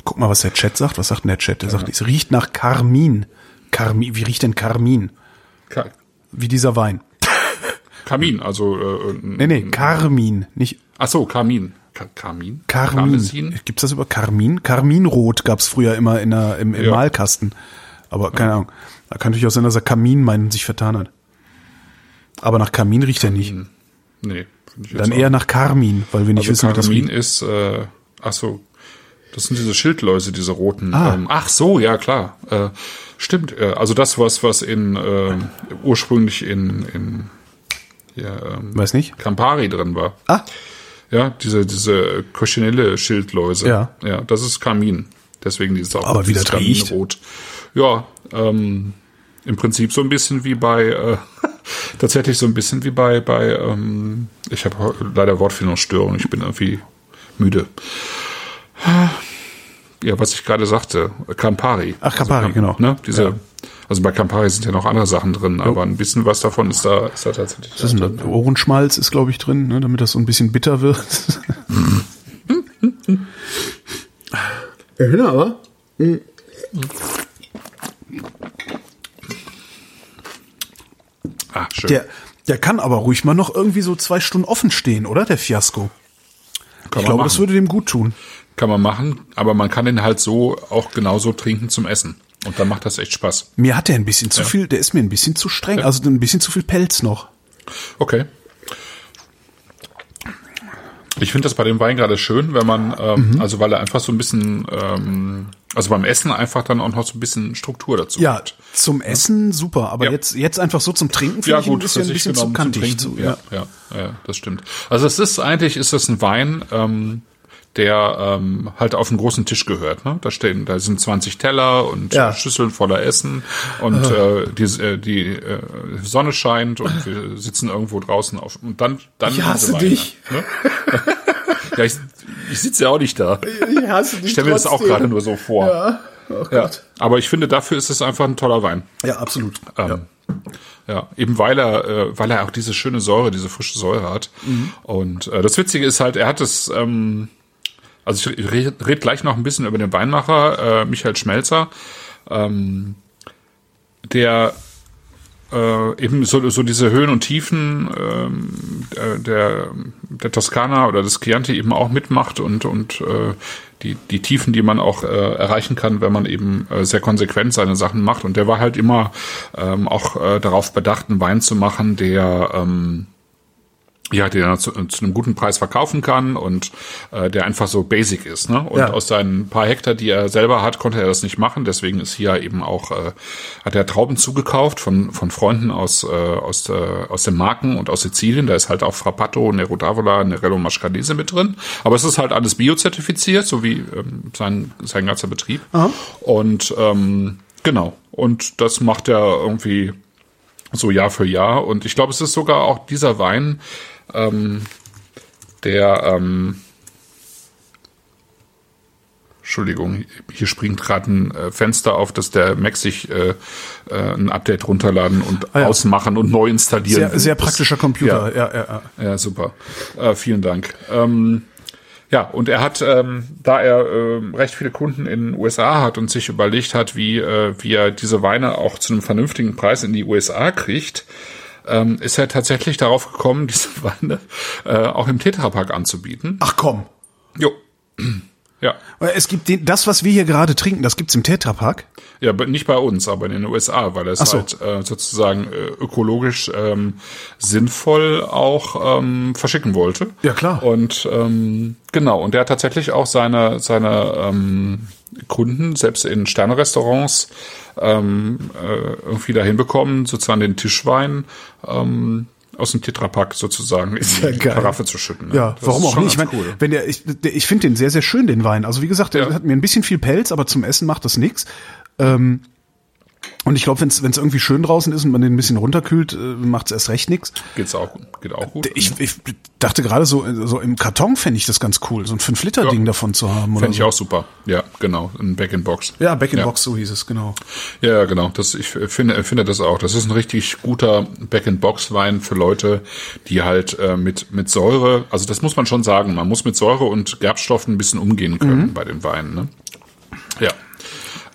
Speaker 2: Guck mal, was der Chat sagt. Was sagt denn der Chat? Der sagt, es riecht nach Karmin. Karmin. Wie riecht denn Karmin?
Speaker 3: Ka
Speaker 2: Wie dieser Wein.
Speaker 3: Kamin, also äh,
Speaker 2: Nee, nee, Karmin, nicht
Speaker 3: ach so, Kamin. Ka Kamin?
Speaker 2: Karmin.
Speaker 3: Karmesin?
Speaker 2: Gibt's das über Karmin? Karminrot gab's früher immer in der, im, im
Speaker 3: Ja.
Speaker 2: Malkasten. Aber keine Ahnung. Da kann natürlich auch sein, dass er Kamin meinen sich vertan hat. Aber nach Kamin riecht er nicht.
Speaker 3: Nee, finde ich
Speaker 2: Dann eher nach Karmin, weil wir nicht
Speaker 3: also
Speaker 2: wissen, wie das
Speaker 3: Karmin
Speaker 2: riecht.
Speaker 3: ist, äh, ach so, das sind diese Schildläuse, diese roten.
Speaker 2: Ah.
Speaker 3: Ähm, ach so, ja klar. Äh, stimmt. Äh, also das was was in äh, ursprünglich in in ja, ähm,
Speaker 2: Weiß nicht.
Speaker 3: Campari drin war.
Speaker 2: Ah,
Speaker 3: Ja, diese, diese Cochinelle-Schildläuse.
Speaker 2: Ja.
Speaker 3: Ja, das ist Kamin. Deswegen dieses auch
Speaker 2: Aber wie
Speaker 3: dieses
Speaker 2: das riecht.
Speaker 3: Kaminrot. Ja, ähm, im Prinzip so ein bisschen wie bei, äh, [laughs] tatsächlich so ein bisschen wie bei, bei, ähm, ich habe leider Wortfindungsstörung, ich bin irgendwie müde. Ja, was ich gerade sagte, Campari.
Speaker 2: Ach, Campari,
Speaker 3: Cam-
Speaker 2: genau.
Speaker 3: Ne, diese,
Speaker 2: Ja.
Speaker 3: Also bei Campari sind ja noch andere Sachen drin, aber ein bisschen was davon ist da, ist da tatsächlich
Speaker 2: was ist denn das? Ohrenschmalz ist, glaube ich, drin, ne, damit das so ein bisschen bitter wird.
Speaker 4: Ja, genau, aber.
Speaker 3: Ah, schön.
Speaker 2: Der, der kann aber ruhig mal noch irgendwie so zwei Stunden offen stehen, oder? Der Fiasco.
Speaker 3: Kann
Speaker 2: ich glaube,
Speaker 3: machen.
Speaker 2: das würde dem gut tun.
Speaker 3: Kann man machen, aber man kann den halt so auch genauso trinken zum Essen. Und dann macht das echt Spaß.
Speaker 2: Mir hat der ein bisschen zu viel, der ist mir ein bisschen zu streng, also ein bisschen zu viel Pelz noch.
Speaker 3: Okay. Ich finde das bei dem Wein gerade schön, wenn man, ähm,
Speaker 2: Mhm.
Speaker 3: also weil er einfach so ein bisschen, ähm, also beim Essen einfach dann auch noch so ein bisschen Struktur dazu
Speaker 2: Ja,
Speaker 3: hat.
Speaker 2: zum Essen super, aber
Speaker 3: Ja.
Speaker 2: jetzt, jetzt einfach so zum Trinken finde
Speaker 3: Ja
Speaker 2: ich ihn ein
Speaker 3: gut,
Speaker 2: bisschen, ein bisschen zu kantig. Zu,
Speaker 3: ja, ja, ja, das stimmt. Also es ist eigentlich, ist das ein Wein, ähm, der ähm, halt auf einen großen Tisch gehört. Ne? Da stehen, da sind 20 Teller und
Speaker 2: Ja.
Speaker 3: Schüsseln voller Essen und äh, die, äh, die äh, Sonne scheint und wir sitzen irgendwo draußen auf und dann dann
Speaker 4: Ich hasse dich.
Speaker 3: Ne? [laughs] ja, ich, ich sitze ja auch nicht da.
Speaker 4: Ich hasse dich
Speaker 3: Ich stelle mir das auch
Speaker 4: trotzdem.
Speaker 3: gerade nur so vor.
Speaker 4: Ja. Oh
Speaker 3: Ja, aber ich finde, dafür ist es einfach ein toller Wein.
Speaker 2: Ja, absolut.
Speaker 3: Ähm, ja. eben weil er, äh, weil er auch diese schöne Säure, diese frische Säure hat. Und äh, das Witzige ist halt, er hat es, ähm, also ich rede red gleich noch ein bisschen über den Weinmacher, äh, Michael Schmelzer, ähm, der äh, eben so, so diese Höhen und Tiefen ähm, der, der, der Toskana oder des Chianti eben auch mitmacht und, und äh, die, die Tiefen, die man auch äh, erreichen kann, wenn man eben äh, sehr konsequent seine Sachen macht. Und der war halt immer ähm, auch äh, darauf bedacht, einen Wein zu machen, der ähm, ja, den er zu, zu einem guten Preis verkaufen kann und äh, der einfach so basic ist. Ne? Und
Speaker 2: Ja.
Speaker 3: aus seinen paar Hektar, die er selber hat, konnte er das nicht machen. Deswegen ist hier eben auch, äh, hat er Trauben zugekauft von, von Freunden aus, äh, aus, äh, aus den Marken und aus Sizilien. Da ist halt auch Frappato, Nero d'Avola, Nerello Mascalese mit drin. Aber es ist halt alles biozertifiziert, so wie ähm, sein, sein ganzer Betrieb. Und ähm, genau. Und das macht er irgendwie so Jahr für Jahr. Und ich glaube, es ist sogar auch dieser Wein, ähm, der, ähm, Entschuldigung, hier springt gerade ein äh, Fenster auf, dass der Mac sich äh, äh, ein Update runterladen und
Speaker 2: Ah ja.
Speaker 3: ausmachen und neu installieren.
Speaker 2: Sehr, sehr praktischer Computer. Ja, ja, ja.
Speaker 3: ja, super. Äh, vielen Dank. Ähm, ja, und er hat, ähm, da er ähm, recht viele Kunden in den USA hat und sich überlegt hat, wie, äh, wie er diese Weine auch zu einem vernünftigen Preis in die USA kriegt, ähm, ist er tatsächlich darauf gekommen, [laughs] diese Weine äh, auch im Tetrapack anzubieten.
Speaker 2: Ach komm.
Speaker 3: Jo. Ja.
Speaker 2: Es gibt den, das, was wir hier gerade trinken, das gibt's im Tetrapack.
Speaker 3: Ja, nicht bei uns, aber in den USA, weil er es
Speaker 2: so.
Speaker 3: halt äh, sozusagen äh, ökologisch ähm, sinnvoll auch ähm, verschicken wollte.
Speaker 2: Ja, klar.
Speaker 3: Und ähm, genau, und der hat tatsächlich auch seine seine ähm, Kunden, selbst in Sternerestaurants, ähm, äh, irgendwie dahin bekommen, sozusagen den Tischwein ähm, aus dem Tetrapack sozusagen in
Speaker 2: ja
Speaker 3: die
Speaker 2: geil.
Speaker 3: Karaffe zu schütten. ne?
Speaker 2: Ja,
Speaker 3: Das
Speaker 2: warum
Speaker 3: ist
Speaker 2: auch nicht? Ich meine,
Speaker 3: cool.
Speaker 2: wenn der, ich, der, ich finde den sehr, sehr schön, den Wein. Also wie gesagt, der
Speaker 3: Ja.
Speaker 2: hat mir ein bisschen viel Pelz, aber zum Essen macht das nichts. Ähm, Und ich glaube, wenn es irgendwie schön draußen ist und man den ein bisschen runterkühlt, äh, macht es erst recht nix.
Speaker 3: Geht's auch, geht auch gut.
Speaker 2: Ich, ich dachte gerade so, so im Karton fände ich das ganz cool, so ein 5-Liter-Ding
Speaker 3: Ja.
Speaker 2: davon zu haben.
Speaker 3: Fände ich
Speaker 2: so.
Speaker 3: auch super. Ja, genau. Ein Back-in-Box.
Speaker 2: Ja, Back in
Speaker 3: Ja.
Speaker 2: Box, so hieß es, genau.
Speaker 3: Ja, genau. Das, ich finde, finde das auch. Das ist ein richtig guter Back-in-Box-Wein für Leute, die halt äh, mit, mit Säure, also das muss man schon sagen, man muss mit Säure und Gerbstoffen ein bisschen umgehen können
Speaker 2: Mhm.
Speaker 3: bei den Weinen. Ne? Ja.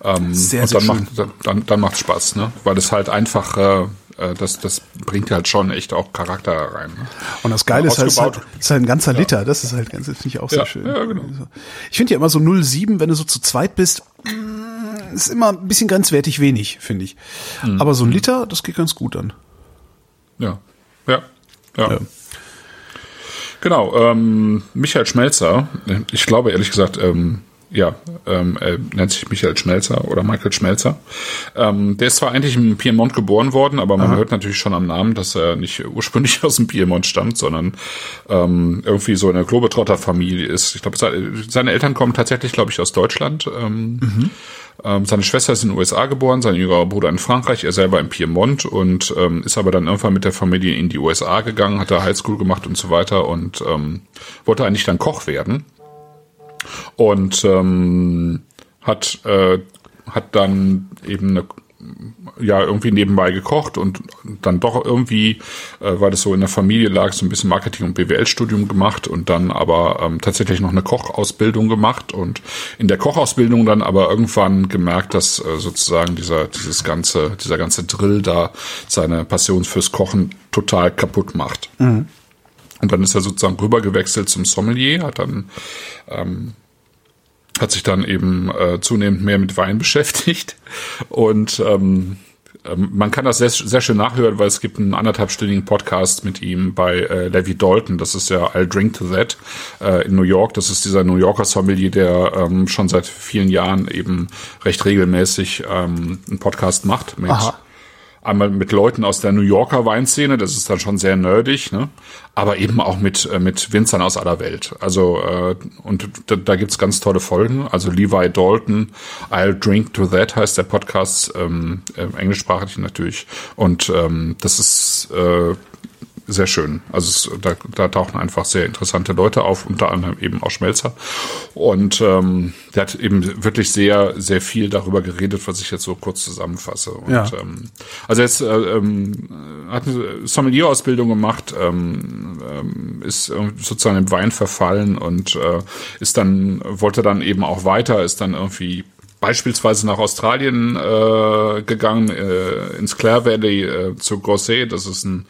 Speaker 3: Ähm,
Speaker 2: Sehr,
Speaker 3: und
Speaker 2: sehr
Speaker 3: dann
Speaker 2: schön.
Speaker 3: macht, dann- dann, dann macht Spaß, ne? Weil es halt einfach, äh, äh, das, das bringt halt schon echt auch Charakter rein. Ne?
Speaker 2: Und das Geile ist halt, es ist halt, ist halt ein ganzer Liter. Das ist halt ganz, das finde ich auch sehr
Speaker 3: Ja,
Speaker 2: schön.
Speaker 3: ja, genau.
Speaker 2: Ich finde ja immer so 0,7, wenn du so zu zweit bist, mm, ist immer ein bisschen grenzwertig wenig, finde ich.
Speaker 3: Mhm.
Speaker 2: Aber so ein Liter, das geht ganz gut dann.
Speaker 3: Ja. Ja. Ja.
Speaker 2: Ja.
Speaker 3: Genau, ähm, Michael Schmelzer, ich glaube ehrlich gesagt, ähm, ja, ähm, er nennt sich Michael Schmelzer oder Michael Schmelzer. Ähm, der ist zwar eigentlich im Piemont geboren worden, aber man hört natürlich schon am Namen, dass er nicht ursprünglich [laughs] aus dem Piemont stammt, sondern ähm, irgendwie so in der Globetrotter-Familie ist. Ich glaube, seine, Eltern kommen tatsächlich, glaube ich, aus Deutschland. Ähm, ähm, seine Schwester ist in den USA geboren, sein jüngerer Bruder in Frankreich, er selber in Piemont und ähm, ist aber dann irgendwann mit der Familie in die USA gegangen, hat da Highschool gemacht und so weiter und ähm, wollte eigentlich dann Koch werden und ähm, hat äh, hat dann eben eine, ja irgendwie nebenbei gekocht und dann doch irgendwie, äh, weil das so in der Familie lag, so ein bisschen Marketing und BWL-Studium gemacht und dann aber ähm, tatsächlich noch eine Kochausbildung gemacht und in der Kochausbildung dann aber irgendwann gemerkt, dass äh, sozusagen dieser dieses ganze dieser ganze Drill da seine Passion fürs Kochen total kaputt macht. Und dann ist er sozusagen rübergewechselt zum Sommelier, hat dann ähm, hat sich dann eben äh, zunehmend mehr mit Wein [laughs] beschäftigt und ähm, ähm, man kann das sehr, sehr schön nachhören, weil es gibt einen anderthalbstündigen Podcast mit ihm bei äh, Levi Dalton. Das ist ja I'll Drink to That äh, in New York. Das ist dieser New Yorker Sommelier, der ähm, schon seit vielen Jahren eben recht regelmäßig ähm, einen Podcast macht mit
Speaker 2: Aha.
Speaker 3: Einmal mit Leuten aus der New Yorker Weinszene, das ist dann schon sehr nerdig, ne? aber eben auch mit äh, mit Winzern aus aller Welt. Also äh, und da, da gibt's ganz tolle Folgen. Also Levi Dalton, I'll Drink to That heißt der Podcast, ähm, äh, englischsprachig natürlich. Und ähm, das ist äh, sehr schön. Also es, da, da tauchen einfach sehr interessante Leute auf, unter anderem eben auch Schmelzer. Und ähm, der hat eben wirklich sehr, sehr viel darüber geredet, was ich jetzt so kurz zusammenfasse. Und,
Speaker 2: Ja.
Speaker 3: ähm, also jetzt äh, ähm, hat eine Sommelier-Ausbildung gemacht, ähm, ähm, ist sozusagen im Wein verfallen und äh, ist dann, wollte dann eben auch weiter, ist dann irgendwie beispielsweise nach Australien äh, gegangen, äh, ins Clare Valley äh, zu Grosset. Das ist ein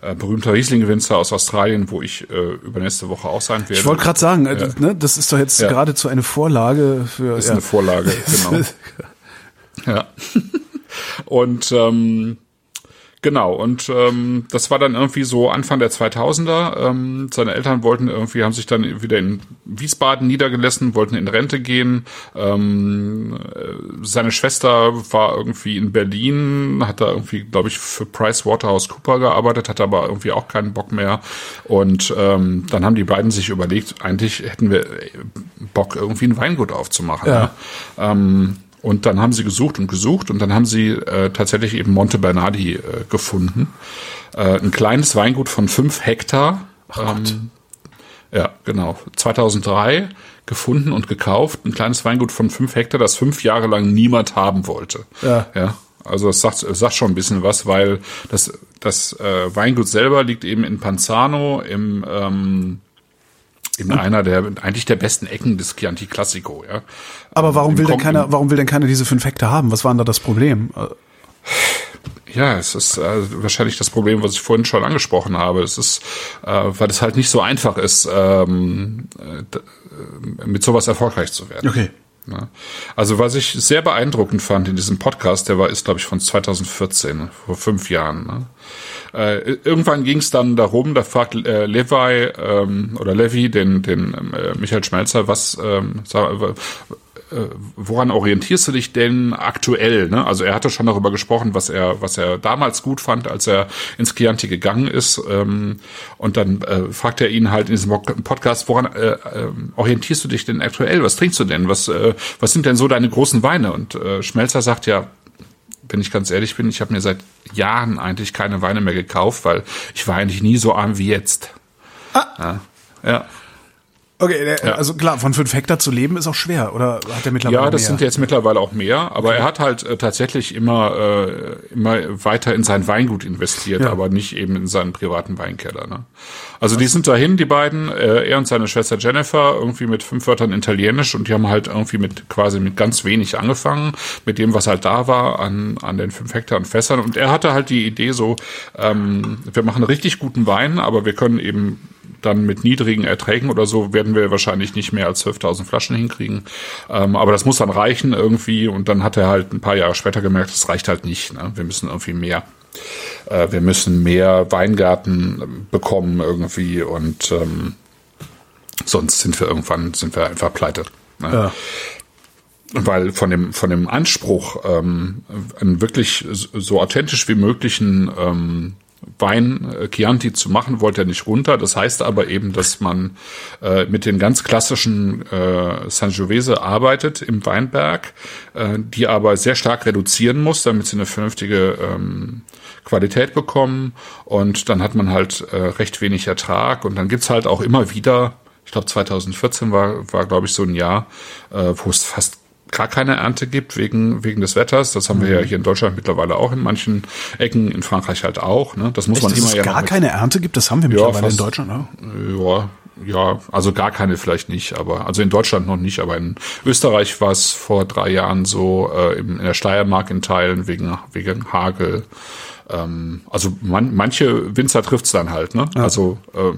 Speaker 3: äh, berühmter Riesling-Winzer aus Australien, wo ich äh, übernächste Woche auch sein werde.
Speaker 2: Ich wollte gerade sagen, äh, ne, das ist doch jetzt
Speaker 3: Ja.
Speaker 2: geradezu eine Vorlage für.
Speaker 3: ist
Speaker 2: ja.
Speaker 3: eine Vorlage, [laughs] genau. Ja. Und ähm, genau, und ähm, das war dann irgendwie so Anfang der 2000er. Ähm, seine Eltern wollten irgendwie, haben sich dann wieder in Wiesbaden niedergelassen, wollten in Rente gehen. Ähm, äh, seine Schwester war irgendwie in Berlin, hat da irgendwie, glaube ich, für Price Waterhouse Cooper gearbeitet, hatte aber irgendwie auch keinen Bock mehr. Und ähm, dann haben die beiden sich überlegt, eigentlich hätten wir Bock, irgendwie ein Weingut aufzumachen.
Speaker 2: Ja.
Speaker 3: Ne? Ähm, und dann haben sie gesucht und gesucht und dann haben sie äh, tatsächlich eben Monte Bernardi äh, gefunden. Äh, ein kleines Weingut von fünf Hektar. ähm, ja, genau. 2003 gefunden und gekauft. Ein kleines Weingut von fünf Hektar, das fünf Jahre lang niemand haben wollte.
Speaker 2: Ja.
Speaker 3: ja. Also das sagt, sagt schon ein bisschen was, weil das, das äh, Weingut selber liegt eben in Panzano im ähm, in einer der eigentlich der besten Ecken des Chianti Classico, ja.
Speaker 2: Aber warum
Speaker 3: Im
Speaker 2: will denn keiner, warum will denn keiner diese fünf Hektar haben? Was war denn da das Problem?
Speaker 3: Ja, es ist äh, wahrscheinlich das Problem, was ich vorhin schon angesprochen habe. Es ist, äh, weil es halt nicht so einfach ist, ähm, äh, äh, mit sowas erfolgreich zu werden.
Speaker 2: Okay.
Speaker 3: Ja. Also was ich sehr beeindruckend fand in diesem Podcast, der war ist glaube ich von 2014, vor fünf Jahren. Ne? Äh, irgendwann ging es dann darum, da fragt äh, Levi ähm, oder Levi den den äh, Michael Schmelzer, was ähm, äh, woran orientierst du dich denn aktuell? Ne? Also er hatte schon darüber gesprochen, was er, was er damals gut fand, als er ins Chianti gegangen ist. Ähm, und dann äh, fragt er ihn halt in diesem Podcast, woran äh, äh, orientierst du dich denn aktuell? Was trinkst du denn? Was, äh, was sind denn so deine großen Weine? Und äh, Schmelzer sagt ja, wenn ich ganz ehrlich bin, ich habe mir seit Jahren eigentlich keine Weine mehr gekauft, weil ich war eigentlich nie so arm wie jetzt. Ah. Ja. ja.
Speaker 2: Okay, der, ja. also klar, von fünf Hektar zu leben ist auch schwer, oder hat er mittlerweile
Speaker 3: Ja, das
Speaker 2: mehr?
Speaker 3: sind jetzt mittlerweile auch mehr, aber er hat halt äh, tatsächlich immer äh, immer weiter in sein Weingut investiert, ja. aber nicht eben in seinen privaten Weinkeller. Ne? Also Was? die sind dahin, die beiden, äh, er und seine Schwester Jennifer, irgendwie mit fünf Wörtern Italienisch und die haben halt irgendwie mit quasi mit ganz wenig angefangen, mit dem, was halt da war an, an den fünf Hektar und Fässern. Und er hatte halt die Idee so, ähm, wir machen richtig guten Wein, aber wir können eben dann mit niedrigen Erträgen oder so werden wir wahrscheinlich nicht mehr als 12.000 Flaschen hinkriegen. Ähm, aber das muss dann reichen irgendwie. Und dann hat er halt ein paar Jahre später gemerkt, das reicht halt nicht. Ne? Wir müssen irgendwie mehr. Äh, wir müssen mehr Weingarten bekommen irgendwie und ähm, sonst sind wir irgendwann sind wir einfach pleite. Ne? Ja weil von dem von dem Anspruch ähm, einen wirklich so authentisch wie möglichen ähm, Wein äh, Chianti zu machen, wollte er nicht runter. Das heißt aber eben, dass man äh, mit den ganz klassischen äh, Sangiovese arbeitet im Weinberg, äh, die aber sehr stark reduzieren muss, damit sie eine vernünftige ähm, Qualität bekommen. Und dann hat man halt äh, recht wenig Ertrag. Und dann gibt's halt auch immer wieder, ich glaube 2014 war, war glaube ich so ein Jahr, äh, wo es fast gar keine Ernte gibt wegen, wegen des Wetters. Das haben wir ja mhm. hier in Deutschland mittlerweile auch in manchen Ecken, in Frankreich halt auch. Ne? Das muss
Speaker 2: Echt,
Speaker 3: man
Speaker 2: dass
Speaker 3: immer
Speaker 2: es
Speaker 3: ja
Speaker 2: gar keine Ernte gibt, das haben wir mittlerweile ja, fast, in Deutschland,
Speaker 3: ne? Ja, ja, also gar keine vielleicht nicht, aber also in Deutschland noch nicht, aber in Österreich war es vor drei Jahren so, äh, in der Steiermark in Teilen wegen, wegen Hagel. Ähm, also man, manche Winzer trifft's dann halt, ne? Ja. Also äh,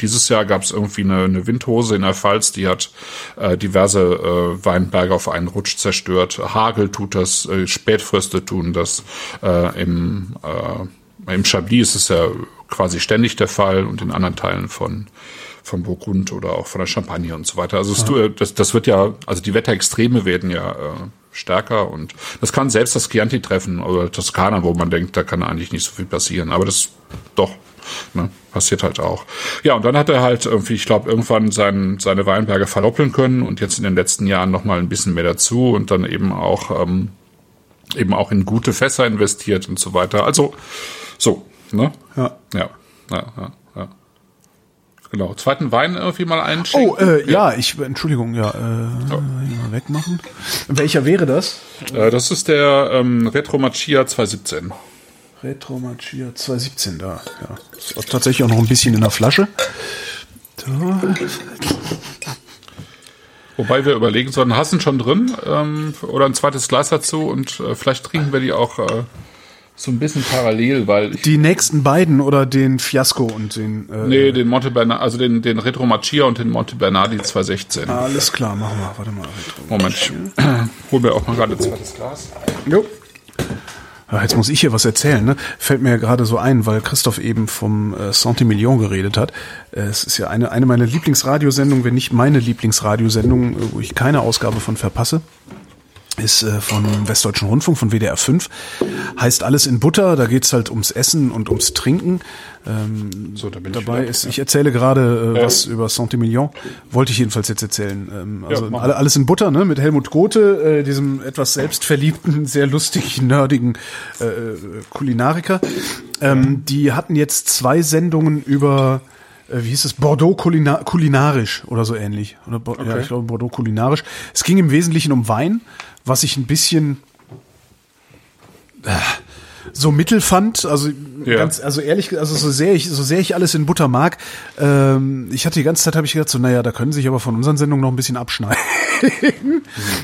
Speaker 3: dieses Jahr gab es irgendwie eine, eine Windhose in der Pfalz, die hat äh, diverse äh, Weinberge auf einen Rutsch zerstört. Hagel tut das, äh, Spätfröste tun das. Äh, Im, äh, im Chablis ist es ja quasi ständig der Fall und in anderen Teilen von von Burgund oder auch von der Champagne und so weiter. Also ja. das, das wird ja, also die Wetterextreme werden ja äh, stärker und das kann selbst das Chianti treffen oder Toskana, wo man denkt, da kann eigentlich nicht so viel passieren. Aber das doch Ne? Passiert halt auch. Ja, und dann hat er halt irgendwie, ich glaube, irgendwann sein, seine Weinberge verdoppeln können und jetzt in den letzten Jahren noch mal ein bisschen mehr dazu und dann eben auch ähm, eben auch in gute Fässer investiert und so weiter. Also so, ne?
Speaker 2: Ja.
Speaker 3: Ja, ja, ja. ja. Genau. Zweiten Wein irgendwie mal
Speaker 2: einschenken. Oh, äh, ja. ja, ich, Entschuldigung, ja, äh, oh. wegmachen. Welcher wäre das?
Speaker 3: Äh, das ist der ähm, Retro Machia 217.
Speaker 2: Retro Machia 217 da. Ja. Ist tatsächlich auch noch ein bisschen in der Flasche. Da.
Speaker 3: Wobei wir überlegen sollen, hast du ihn schon drin ähm, oder ein zweites Glas dazu und äh, vielleicht trinken wir die auch äh, so ein bisschen parallel, weil
Speaker 2: die nächsten beiden oder den Fiasco und den
Speaker 3: äh, nee den Monte Bernardi, also den den Retro Machia und den Monte Bernardi 216.
Speaker 2: Alles klar, machen wir. Warte mal. Retro
Speaker 3: Moment, ich hol mir auch mal gerade ein zweites Glas.
Speaker 2: Jo. Ja, jetzt muss ich hier was erzählen, ne? Fällt mir ja gerade so ein, weil Christoph eben vom äh, Centimillion geredet hat. Äh, es ist ja eine, eine meiner Lieblingsradiosendungen, wenn nicht meine Lieblingsradiosendung, äh, wo ich keine Ausgabe von verpasse ist äh, von Westdeutschen Rundfunk, von WDR 5. Heißt alles in Butter, da geht's halt ums Essen und ums Trinken. Ähm, so, da bin dabei ich ist, ja. ich erzähle gerade äh, was über Saint-Emilion. Wollte ich jedenfalls jetzt erzählen. Ähm, also ja, alles in Butter, ne? Mit Helmut Gothe, äh, diesem etwas selbstverliebten, [laughs] sehr lustigen, nerdigen äh, Kulinariker. Ähm, die hatten jetzt zwei Sendungen über äh, wie hieß es, Bordeaux Kulina kulinarisch oder so ähnlich. Oder, okay. Ja, ich glaube Bordeaux kulinarisch. Es ging im Wesentlichen um Wein was ich ein bisschen äh, so mittel fand, also ja. ganz, also ehrlich, also so sehr ich, so sehr ich alles in Butter mag, ähm, ich hatte die ganze Zeit habe ich gedacht, so naja, da können sich aber von unseren Sendungen noch ein bisschen abschneiden.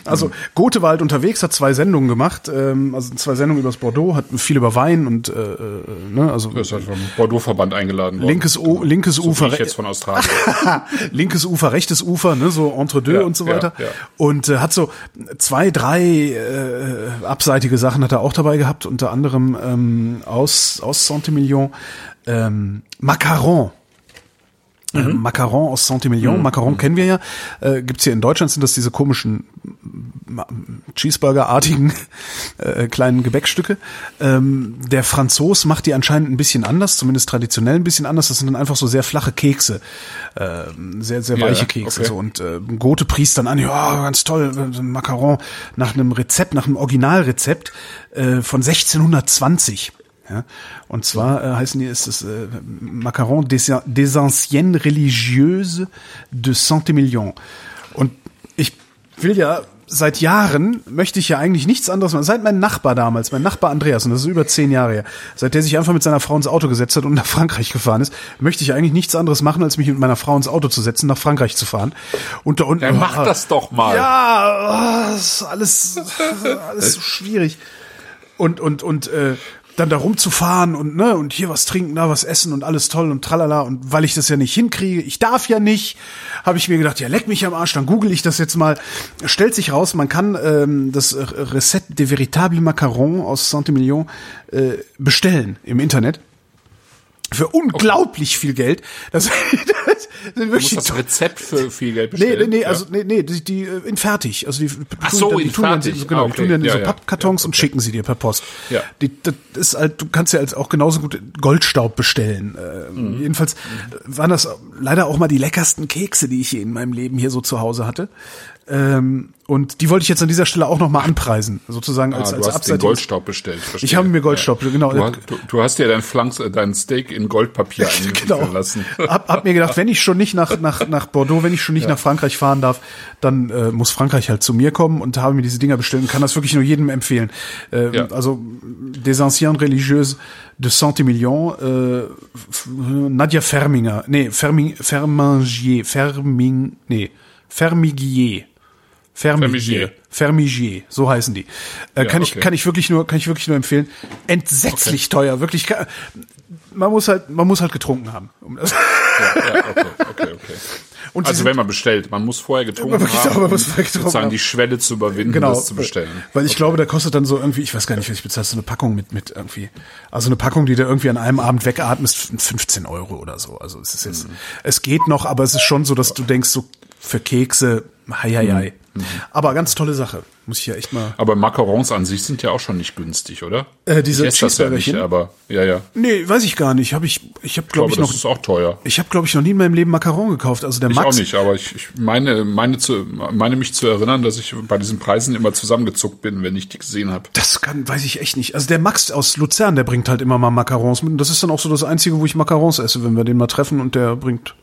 Speaker 2: Also Gothe war halt unterwegs, hat zwei Sendungen gemacht, ähm, also zwei Sendungen übers Bordeaux, hat viel über Wein und äh, äh ne, also
Speaker 3: ist halt vom Bordeaux-Verband eingeladen worden.
Speaker 2: Linkes, o, linkes
Speaker 3: so
Speaker 2: Ufer,
Speaker 3: jetzt von Australien. [laughs]
Speaker 2: linkes Ufer, rechtes Ufer, ne, so entre deux ja, und so weiter. Ja, und äh, hat so zwei, drei äh, abseitige Sachen hat er auch dabei gehabt, unter anderem ähm, aus aus Saint-Emilion ähm, Macaron Äh, Macaron aus Saint-Emilion. Macaron kennen wir ja. Äh, gibt's hier in Deutschland sind das diese komischen Ma- Cheeseburger-artigen [laughs] äh, kleinen Gebäckstücke. Ähm, der Franzos macht die anscheinend ein bisschen anders, zumindest traditionell ein bisschen anders. Das sind dann einfach so sehr flache Kekse, ähm, sehr sehr
Speaker 3: Ja,
Speaker 2: weiche Kekse.
Speaker 3: okay.
Speaker 2: So. Und äh, Goethe priest dann an, ja ganz toll, ein Macaron nach einem Rezept, nach einem Originalrezept äh, von 1620. Ja, und zwar äh, heißen die, ist es äh, Macaron des, des anciennes religieuses de Saint-Emilion. Und ich will ja seit Jahren möchte ich ja eigentlich nichts anderes machen. Seit mein Nachbar damals, mein Nachbar Andreas, und das ist über zehn Jahre her, seit der sich einfach mit seiner Frau ins Auto gesetzt hat und nach Frankreich gefahren ist, möchte ich eigentlich nichts anderes machen, als mich mit meiner Frau ins Auto zu setzen, nach Frankreich zu fahren. Und da unten.
Speaker 3: Dann mach das doch mal.
Speaker 2: Ja, oh, ist alles, alles so schwierig. Und, und, und, äh, dann da rumzufahren und ne und hier was trinken, da was essen und alles toll und tralala und weil ich das ja nicht hinkriege, ich darf ja nicht, habe ich mir gedacht, ja leck mich am Arsch, dann google ich das jetzt mal. Stellt sich raus, man kann ähm, das Rezept de véritable Macaron aus Saint-Emilion äh, bestellen im Internet für unglaublich viel Geld. Das, [laughs] das sind
Speaker 3: Du
Speaker 2: wirklich
Speaker 3: musst das Rezept für viel Geld
Speaker 2: Nee,
Speaker 3: bestellen.
Speaker 2: nee, nee,
Speaker 3: ja?
Speaker 2: also nee, nee, die, die äh, in fertig, also die
Speaker 3: Ach
Speaker 2: tun
Speaker 3: so,
Speaker 2: dann- die
Speaker 3: in
Speaker 2: tun dann,
Speaker 3: fertig.
Speaker 2: genau,
Speaker 3: Ah,
Speaker 2: die tun
Speaker 3: okay.
Speaker 2: dann in
Speaker 3: Ja,
Speaker 2: so
Speaker 3: ja.
Speaker 2: Pappkartons
Speaker 3: Ja,
Speaker 2: und
Speaker 3: okay.
Speaker 2: schicken sie dir per Post.
Speaker 3: Ja.
Speaker 2: Die, das ist halt, du kannst ja als auch genauso gut Goldstaub bestellen. Äh,
Speaker 3: Mhm.
Speaker 2: Jedenfalls waren das leider auch mal die leckersten Kekse, die ich hier in meinem Leben hier so zu Hause hatte. Ähm, und die wollte ich jetzt an dieser Stelle auch noch mal anpreisen, sozusagen als
Speaker 3: Ah,
Speaker 2: als
Speaker 3: du
Speaker 2: abseitiges-
Speaker 3: Goldstaub bestellt. verstehe.
Speaker 2: Ich habe mir Goldstaub, genau.
Speaker 3: Du, hast- du, du hast dir dein Flanks, äh, dein Steak in Goldpapier [laughs]
Speaker 2: genau.
Speaker 3: lassen.
Speaker 2: Hab, hab mir gedacht, wenn ich schon nicht nach, nach, nach Bordeaux, wenn ich schon nicht nach Frankreich fahren darf, dann äh, muss Frankreich halt zu mir kommen und habe mir diese Dinger bestellt und kann das wirklich nur jedem empfehlen. Äh,
Speaker 3: Ja.
Speaker 2: Also des anciens religieuses de Saint-Emilion, äh, Nadia Ferminger, nee, Ferming, Fermingier, Ferming, nee, Fermigier. Fermigier.
Speaker 3: Fermigier.
Speaker 2: So heißen die. Äh,
Speaker 3: Ja,
Speaker 2: kann ich
Speaker 3: okay.
Speaker 2: kann ich wirklich nur kann ich wirklich nur empfehlen. Entsetzlich teuer, wirklich. Man muss halt man muss halt getrunken haben. Um das
Speaker 3: Ja, ja, okay, okay, okay. [laughs]
Speaker 2: Und
Speaker 3: also wenn man bestellt, man muss vorher getrunken
Speaker 2: Wirklich,
Speaker 3: haben,
Speaker 2: aber man
Speaker 3: um
Speaker 2: muss vorher getrunken
Speaker 3: sozusagen
Speaker 2: haben.
Speaker 3: die Schwelle zu überwinden,
Speaker 2: genau,
Speaker 3: das zu bestellen.
Speaker 2: Weil ich glaube, da kostet dann so irgendwie, ich weiß gar nicht, was ich bezahle, so eine Packung mit mit irgendwie, also eine Packung, die du irgendwie an einem Abend wegatmest, 15 Euro oder so. Also es ist jetzt, es geht noch, aber es ist schon so, dass du denkst, so für Kekse, hei, hei, hei.
Speaker 3: Mhm.
Speaker 2: Aber ganz tolle Sache, muss ich ja echt mal.
Speaker 3: Aber Macarons an sich sind ja auch schon nicht günstig, oder?
Speaker 2: Äh, diese
Speaker 3: ich das ja nicht, aber ja, ja.
Speaker 2: Nee, weiß ich gar nicht. Habe ich, ich habe
Speaker 3: Ich
Speaker 2: glaube ich
Speaker 3: das
Speaker 2: noch,
Speaker 3: ist auch teuer.
Speaker 2: ich habe glaube ich noch nie in meinem Leben Macaron gekauft. Also der
Speaker 3: Ich
Speaker 2: Max,
Speaker 3: auch nicht, aber ich, ich meine, meine, zu, meine mich zu erinnern, dass ich bei diesen Preisen immer zusammengezuckt bin, wenn ich die gesehen habe.
Speaker 2: Das kann, weiß ich echt nicht. Also der Max aus Luzern, der bringt halt immer mal Macarons mit. Und das ist dann auch so das Einzige, wo ich Macarons esse, wenn wir den mal treffen und der bringt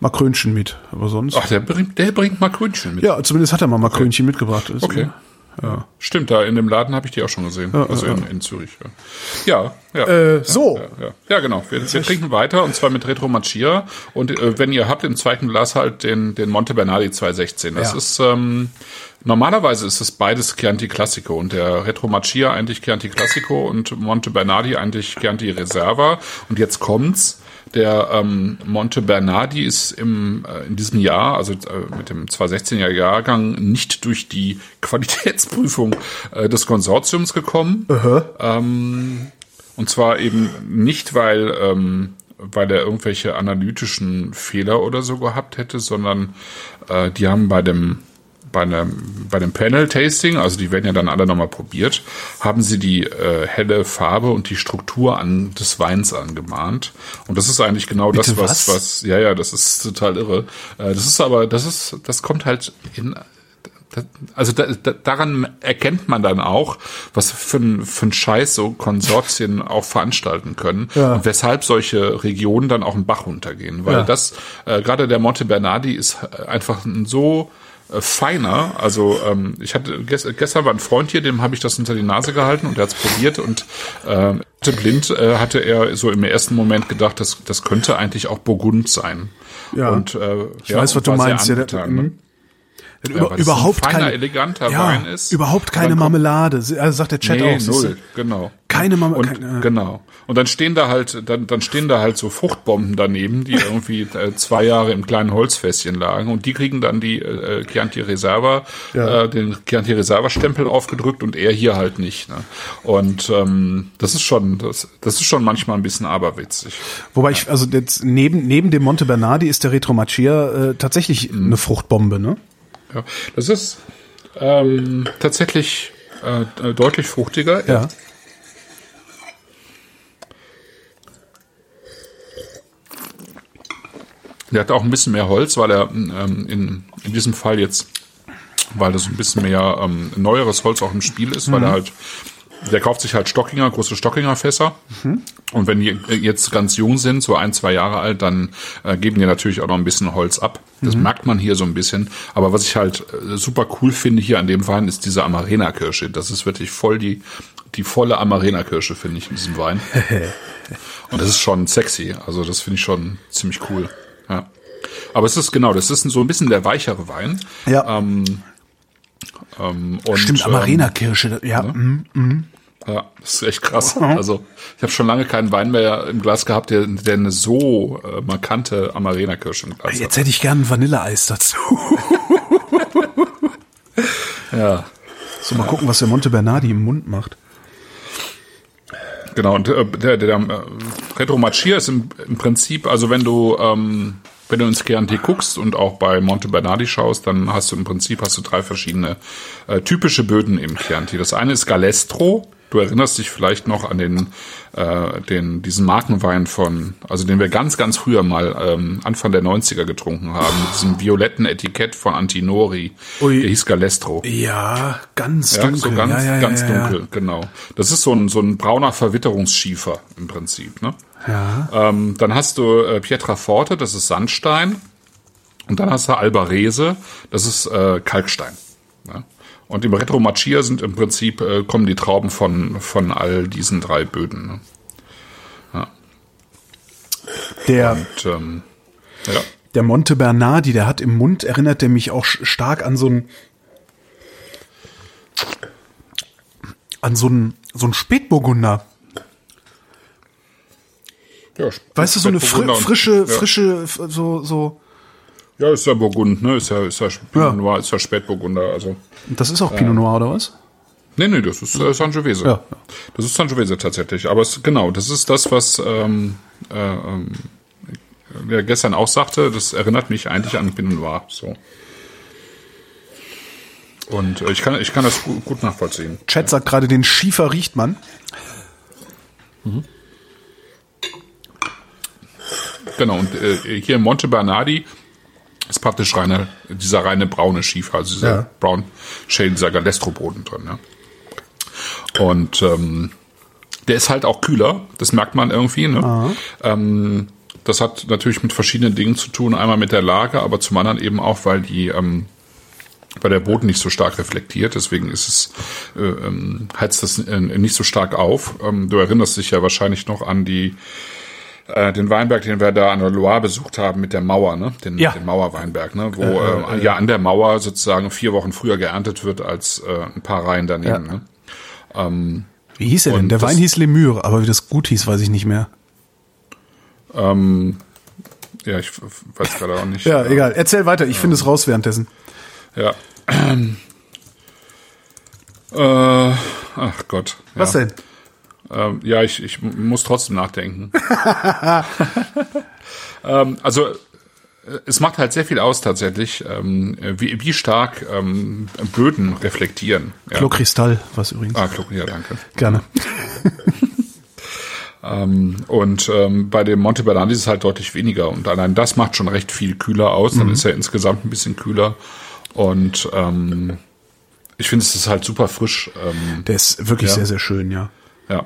Speaker 2: Makrönchen mit. Aber sonst.
Speaker 3: Ach, der bringt, der bringt Makrönchen mit.
Speaker 2: Ja, zumindest hat er mal Makrönchen mitgebracht. Das ist-
Speaker 3: Okay. Ja. Stimmt, da in dem Laden habe ich die auch schon gesehen. also in, in Zürich. Ja, ja. ja.
Speaker 2: Äh, so.
Speaker 3: Ja, ja. ja genau. Wir, wir trinken weiter und zwar mit Retro Machia. Und äh, wenn ihr habt, im zweiten Glas halt den, den Monte Bernardi 216. Das
Speaker 2: Ja.
Speaker 3: ist ähm, normalerweise ist es beides Chianti Classico und der Retro Machia eigentlich Chianti Classico und Monte Bernardi eigentlich Chianti Reserva. Und jetzt kommt's. Der ähm, Monte Bernardi ist im, äh, in diesem Jahr, also äh, mit dem 2016er Jahrgang, nicht durch die [laughs] Qualitätsprüfung äh, des Konsortiums gekommen. Ähm, und zwar eben nicht, weil, ähm, weil er irgendwelche analytischen Fehler oder so gehabt hätte, sondern äh, die haben bei dem bei, einem, bei dem Panel-Tasting, also die werden ja dann alle nochmal probiert, haben sie die äh, helle Farbe und die Struktur an, des Weins angemahnt. Und das ist eigentlich genau das,
Speaker 2: Bitte
Speaker 3: was,
Speaker 2: was?
Speaker 3: was, ja, ja, das ist total irre. Äh, das ist aber, das ist, das kommt halt in, das- also da, da, daran erkennt man dann auch, was für ein, für ein Scheiß so Konsortien auch veranstalten können
Speaker 2: Ja.
Speaker 3: und weshalb solche Regionen dann auch einen Bach runtergehen. Weil
Speaker 2: Ja.
Speaker 3: das, äh, gerade der Monte Bernardi ist äh, einfach ein so äh, feiner. Also ähm, ich hatte gest, gestern war ein Freund hier, dem habe ich das unter die Nase gehalten und er hat es probiert und äh, blind äh, hatte er so im ersten Moment gedacht, das, das könnte eigentlich auch Burgund sein.
Speaker 2: Ja.
Speaker 3: Und, äh,
Speaker 2: Ich weiß, was du meinst. Ja, der-
Speaker 3: angetan, ne?
Speaker 2: Wenn
Speaker 3: Ja,
Speaker 2: über, überhaupt
Speaker 3: ein feiner,
Speaker 2: keine,
Speaker 3: eleganter
Speaker 2: ja,
Speaker 3: Wein ist.
Speaker 2: Überhaupt keine Marmelade. Also sagt der Chat
Speaker 3: Nee,
Speaker 2: auch.
Speaker 3: null, genau.
Speaker 2: Keine Mama-
Speaker 3: und,
Speaker 2: keine-
Speaker 3: Genau. Und dann stehen da halt, dann, dann stehen da halt so Fruchtbomben daneben, die [laughs] irgendwie äh, zwei Jahre im kleinen Holzfässchen lagen und die kriegen dann die äh, Chianti Reserva,
Speaker 2: Ja.
Speaker 3: äh, den Chianti Reserva Stempel aufgedrückt und er hier halt nicht. Ne? Und ähm, das ist schon, das, das ist schon manchmal ein bisschen aberwitzig.
Speaker 2: Wobei ich, also jetzt neben, neben dem Monte Bernardi ist der Retro Macchia äh, tatsächlich
Speaker 3: Mhm.
Speaker 2: eine Fruchtbombe, ne?
Speaker 3: Ja, das ist ähm, tatsächlich äh, deutlich fruchtiger.
Speaker 2: Ja.
Speaker 3: Der hat auch ein bisschen mehr Holz, weil er ähm, in, in diesem Fall jetzt, weil das ein bisschen mehr ähm, neueres Holz auch im Spiel ist, weil er halt, der kauft sich halt Stockinger, große Stockinger Fässer. Und wenn die äh, jetzt ganz jung sind, so ein, zwei Jahre alt, dann äh, geben die natürlich auch noch ein bisschen Holz ab. Das merkt man hier so ein bisschen. Aber was ich halt äh, super cool finde hier an dem Wein, ist diese Amarena-Kirsche. Das ist wirklich voll die, die volle Amarena-Kirsche, finde ich, in diesem Wein. [laughs] Und das ist schon sexy. Also das finde ich schon ziemlich cool. Ja. Aber es ist genau, das ist so ein bisschen der weichere Wein.
Speaker 2: Ja.
Speaker 3: Ähm, ähm, und,
Speaker 2: Stimmt,
Speaker 3: ähm,
Speaker 2: Amarena-Kirsche. Ja, mhm.
Speaker 3: ja, das ist echt krass. Also ich habe schon lange keinen Wein mehr im Glas gehabt, der, der eine so äh, markante Amarena-Kirsche im Glas
Speaker 2: Jetzt hätte ich gern ein Vanilleeis dazu.
Speaker 3: hat. [laughs] Ja,
Speaker 2: So, mal gucken, was der Monte Bernardi im Mund macht.
Speaker 3: genau. Und äh, der, der, der äh, Retro Machia ist im, im Prinzip, also wenn du ähm, wenn du ins Chianti guckst und auch bei Monte Bernardi schaust, dann hast du im Prinzip hast du drei verschiedene äh, typische Böden im Chianti. Das eine ist Galestro. Du erinnerst dich vielleicht noch an den, äh, den diesen Markenwein von, also den wir ganz, ganz früher mal ähm, Anfang der 90er getrunken haben, mit diesem violetten Etikett von Antinori.
Speaker 2: Ui.
Speaker 3: Der hieß Galestro.
Speaker 2: Ja, ganz
Speaker 3: Ja,
Speaker 2: dunkel.
Speaker 3: so ganz,
Speaker 2: ja, ja,
Speaker 3: ganz dunkel, genau. Das ist so ein, so ein brauner Verwitterungsschiefer im Prinzip. Ne?
Speaker 2: Ja.
Speaker 3: Ähm, dann hast du äh, Pietraforte, das ist Sandstein. Und dann hast du Albarese, das ist äh, Kalkstein. Ne? Und im Retro Machia sind im Prinzip, äh, kommen die Trauben von, von all diesen drei Böden. Ne?
Speaker 2: Der,
Speaker 3: Und, ähm, ja.
Speaker 2: der Monte Bernardi, der hat im Mund, erinnert der mich auch stark an so ein an so ein so ein Spätburgunder.
Speaker 3: ja
Speaker 2: Weißt du, so eine fri frische,
Speaker 3: ja.
Speaker 2: frische, so, so.
Speaker 3: Ja, ist ja Burgund, ne? Ist ja, ist ja. Pinot Noir, ist ja Spätburgunder, also.
Speaker 2: Das ist auch Pinot Noir, oder was?
Speaker 3: Nee, nee, das ist äh, Sangiovese.
Speaker 2: Ja.
Speaker 3: Das ist Sangiovese tatsächlich. Aber es, genau, das ist das, was ähm, äh, wer gestern auch sagte, das erinnert mich eigentlich an Pinot Noir. So. Und äh, ich kann, ich kann das gut, gut nachvollziehen.
Speaker 2: Chat sagt gerade, den Schiefer riecht man.
Speaker 3: Genau, und äh, hier in Monte Bernardi ist praktisch reine, dieser reine braune Schiefer, also dieser
Speaker 2: Ja.
Speaker 3: Brown Shale, dieser Galestro-Boden drin. Ja. Und ähm, der ist halt auch kühler, das merkt man irgendwie. Ne? Ähm, das hat natürlich mit verschiedenen Dingen zu tun. Einmal mit der Lage, aber zum anderen eben auch, weil die ähm, weil der Boden nicht so stark reflektiert, deswegen ist es äh, ähm, heizt das äh, nicht so stark auf. Ähm, du erinnerst dich ja wahrscheinlich noch an die äh, den Weinberg, den wir da an der Loire besucht haben mit der Mauer, ne? Den,
Speaker 2: Ja.
Speaker 3: den Mauerweinberg, ne? Wo äh, ja an der Mauer sozusagen vier Wochen früher geerntet wird als äh, ein paar Reihen daneben.
Speaker 2: Ja.
Speaker 3: Ne?
Speaker 2: Wie hieß er denn? Der Wein hieß Lemur, aber wie das gut hieß, weiß ich nicht mehr.
Speaker 3: Ähm, ja, ich weiß gerade auch nicht. [laughs]
Speaker 2: Ja, egal. Erzähl weiter, ich finde es raus währenddessen.
Speaker 3: Ja. [clears throat] äh, ach Gott. Ja.
Speaker 2: Was denn?
Speaker 3: Ähm, ja, ich, ich muss trotzdem nachdenken. [laughs] ähm, also äh, es macht halt sehr viel aus tatsächlich, ähm, wie, wie stark ähm, Böden reflektieren. Ja.
Speaker 2: Klokristall, was übrigens.
Speaker 3: Ah, Klok, ja, danke.
Speaker 2: Gerne. [laughs]
Speaker 3: Ähm, und ähm, bei dem Monte Bernardi ist es halt deutlich weniger. Und allein das macht schon recht viel kühler aus. Dann ist er insgesamt ein bisschen kühler. Und ähm, ich finde, es ist halt super frisch. Ähm,
Speaker 2: Der ist wirklich
Speaker 3: Ja.
Speaker 2: sehr, sehr schön, ja.
Speaker 3: ja.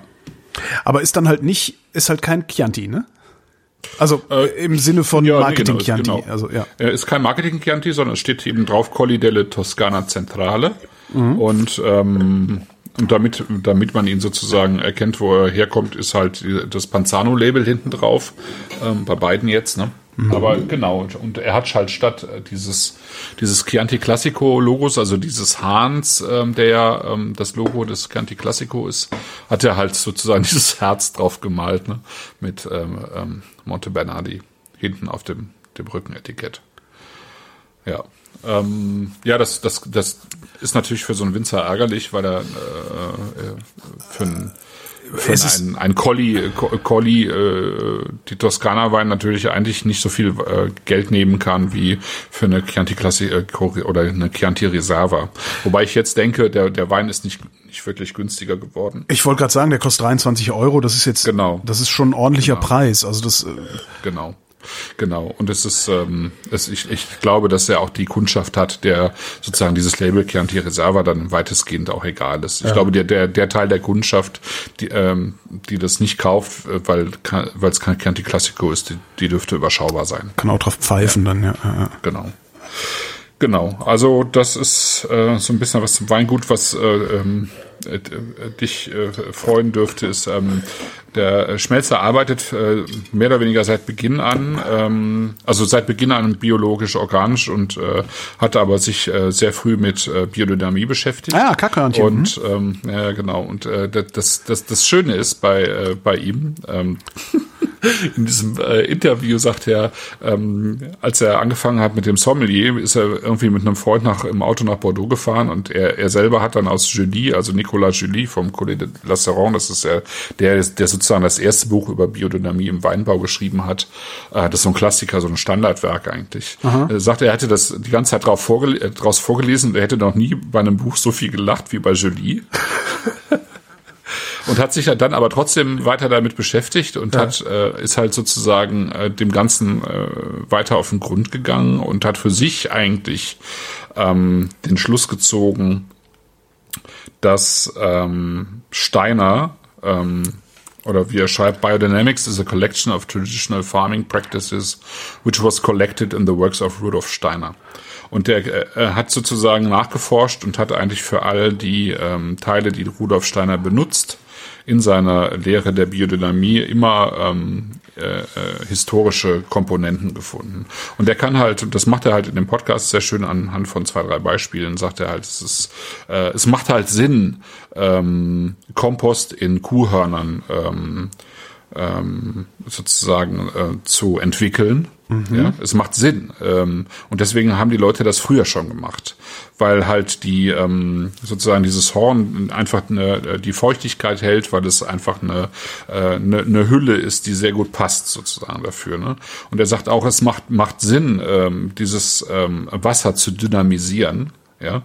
Speaker 2: Aber ist dann halt nicht, ist halt kein Chianti, ne? Also im Sinne von
Speaker 3: Äh, Ja, nee,
Speaker 2: Marketing
Speaker 3: genau,
Speaker 2: Chianti.
Speaker 3: genau.
Speaker 2: Also ja.
Speaker 3: Er ist kein Marketing Chianti, sondern es steht eben drauf Colli delle Toscana Centrale.
Speaker 2: Mhm.
Speaker 3: Und, ähm, und damit, damit man ihn sozusagen erkennt, wo er herkommt, ist halt das Panzano-Label hinten drauf. Ähm, bei beiden jetzt, ne? Aber genau, und, er hat halt statt äh, dieses, dieses Chianti Classico Logos, also dieses Hahns, ähm, der ja ähm, das Logo des Chianti Classico ist, hat er halt sozusagen [laughs] dieses Herz drauf gemalt, ne? Mit ähm, ähm, Monte Bernardi hinten auf dem, dem Rückenetikett. Ja. Ähm, ja, das, das, das ist natürlich für so einen Winzer ärgerlich, weil er äh, äh, für einen
Speaker 2: Es ist-
Speaker 3: ein, ein Colli, Co- Colli äh, die Toskana-Wein natürlich eigentlich nicht so viel äh, Geld nehmen kann wie für eine Chianti Classi äh, oder eine Chianti Reserva. Wobei ich jetzt denke, der, der Wein ist nicht, nicht wirklich günstiger geworden.
Speaker 2: Ich wollte gerade sagen, der kostet 23 Euro. Das ist jetzt,
Speaker 3: Genau.
Speaker 2: das ist schon ein ordentlicher Preis. Also das, äh,
Speaker 3: Genau. Genau. Und es ist, ähm, es, ich, ich glaube, dass er auch die Kundschaft hat, der sozusagen dieses Label Chianti Reserva dann weitestgehend auch egal ist. Ich glaube, der, der, der Teil der Kundschaft, die, ähm, die das nicht kauft, äh, weil weil es kein Chianti Classico ist, die, die dürfte überschaubar sein.
Speaker 2: kann auch drauf pfeifen dann, ja. ja, ja.
Speaker 3: Genau. Genau, also das ist äh, so ein bisschen was zum Weingut, was äh, ähm, äh, äh, dich äh, freuen dürfte, ist, ähm, der Schmelzer arbeitet äh, mehr oder weniger seit Beginn an, ähm, also seit Beginn an biologisch, organisch und äh, hat aber sich äh, sehr früh mit äh, Biodynamie beschäftigt.
Speaker 2: Ah ja, Kackhörnchen.
Speaker 3: Und ähm, ja, genau. Und äh, das, das, das Schöne ist bei, äh, bei ihm, ähm, [laughs] in diesem äh, Interview sagt er, ähm, als er angefangen hat mit dem Sommelier, ist er irgendwie mit einem Freund nach, im Auto nach Bordeaux gefahren und er, er selber hat dann aus Julie, also Nicolas Julie vom Collet de Lasseron, das ist der, der, der sozusagen das erste Buch über Biodynamie im Weinbau geschrieben hat. Äh, das ist so ein Klassiker, so ein Standardwerk eigentlich. Er sagt, er hätte das die ganze Zeit drauf vorgel äh, draus vorgelesen und er hätte noch nie bei einem Buch so viel gelacht wie bei Julie. [laughs] und hat sich ja dann aber trotzdem weiter damit beschäftigt und hat äh, ist halt sozusagen äh, dem Ganzen äh, weiter auf den Grund gegangen und hat für sich eigentlich ähm, den Schluss gezogen, dass ähm, Steiner ähm, oder wie er schreibt, Biodynamics is a collection of traditional farming practices which was collected in the works of Rudolf Steiner. Und der äh, hat sozusagen nachgeforscht und hat eigentlich für all die ähm, Teile, die Rudolf Steiner benutzt, in seiner Lehre der Biodynamie immer ähm, äh, äh, historische Komponenten gefunden. Und der kann halt, das macht er halt in dem Podcast sehr schön anhand von zwei, drei Beispielen, sagt er halt, es ist, äh, es macht halt Sinn, ähm, Kompost in Kuhhörnern ähm, ähm, sozusagen äh, zu entwickeln. Ja, es macht Sinn. Ähm, und deswegen haben die Leute das früher schon gemacht. Weil halt die ähm, sozusagen dieses Horn einfach eine, die Feuchtigkeit hält, weil es einfach eine, äh, eine, eine Hülle ist, die sehr gut passt sozusagen dafür. Ne? Und er sagt auch, es macht, macht Sinn, ähm, dieses ähm, Wasser zu dynamisieren. Ja,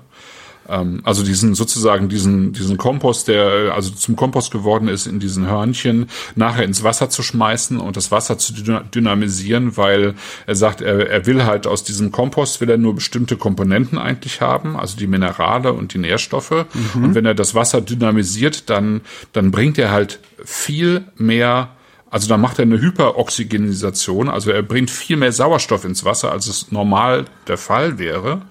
Speaker 3: also diesen sozusagen diesen diesen Kompost, der also zum Kompost geworden ist, in diesen Hörnchen nachher ins Wasser zu schmeißen und das Wasser zu dyna- dynamisieren, weil er sagt, er, er will halt aus diesem Kompost will er nur bestimmte Komponenten eigentlich haben, also die Minerale und die Nährstoffe. Und wenn er das Wasser dynamisiert, dann dann bringt er halt viel mehr also dann macht er eine Hyperoxygenisation, also er bringt viel mehr Sauerstoff ins Wasser, als es normal der Fall wäre,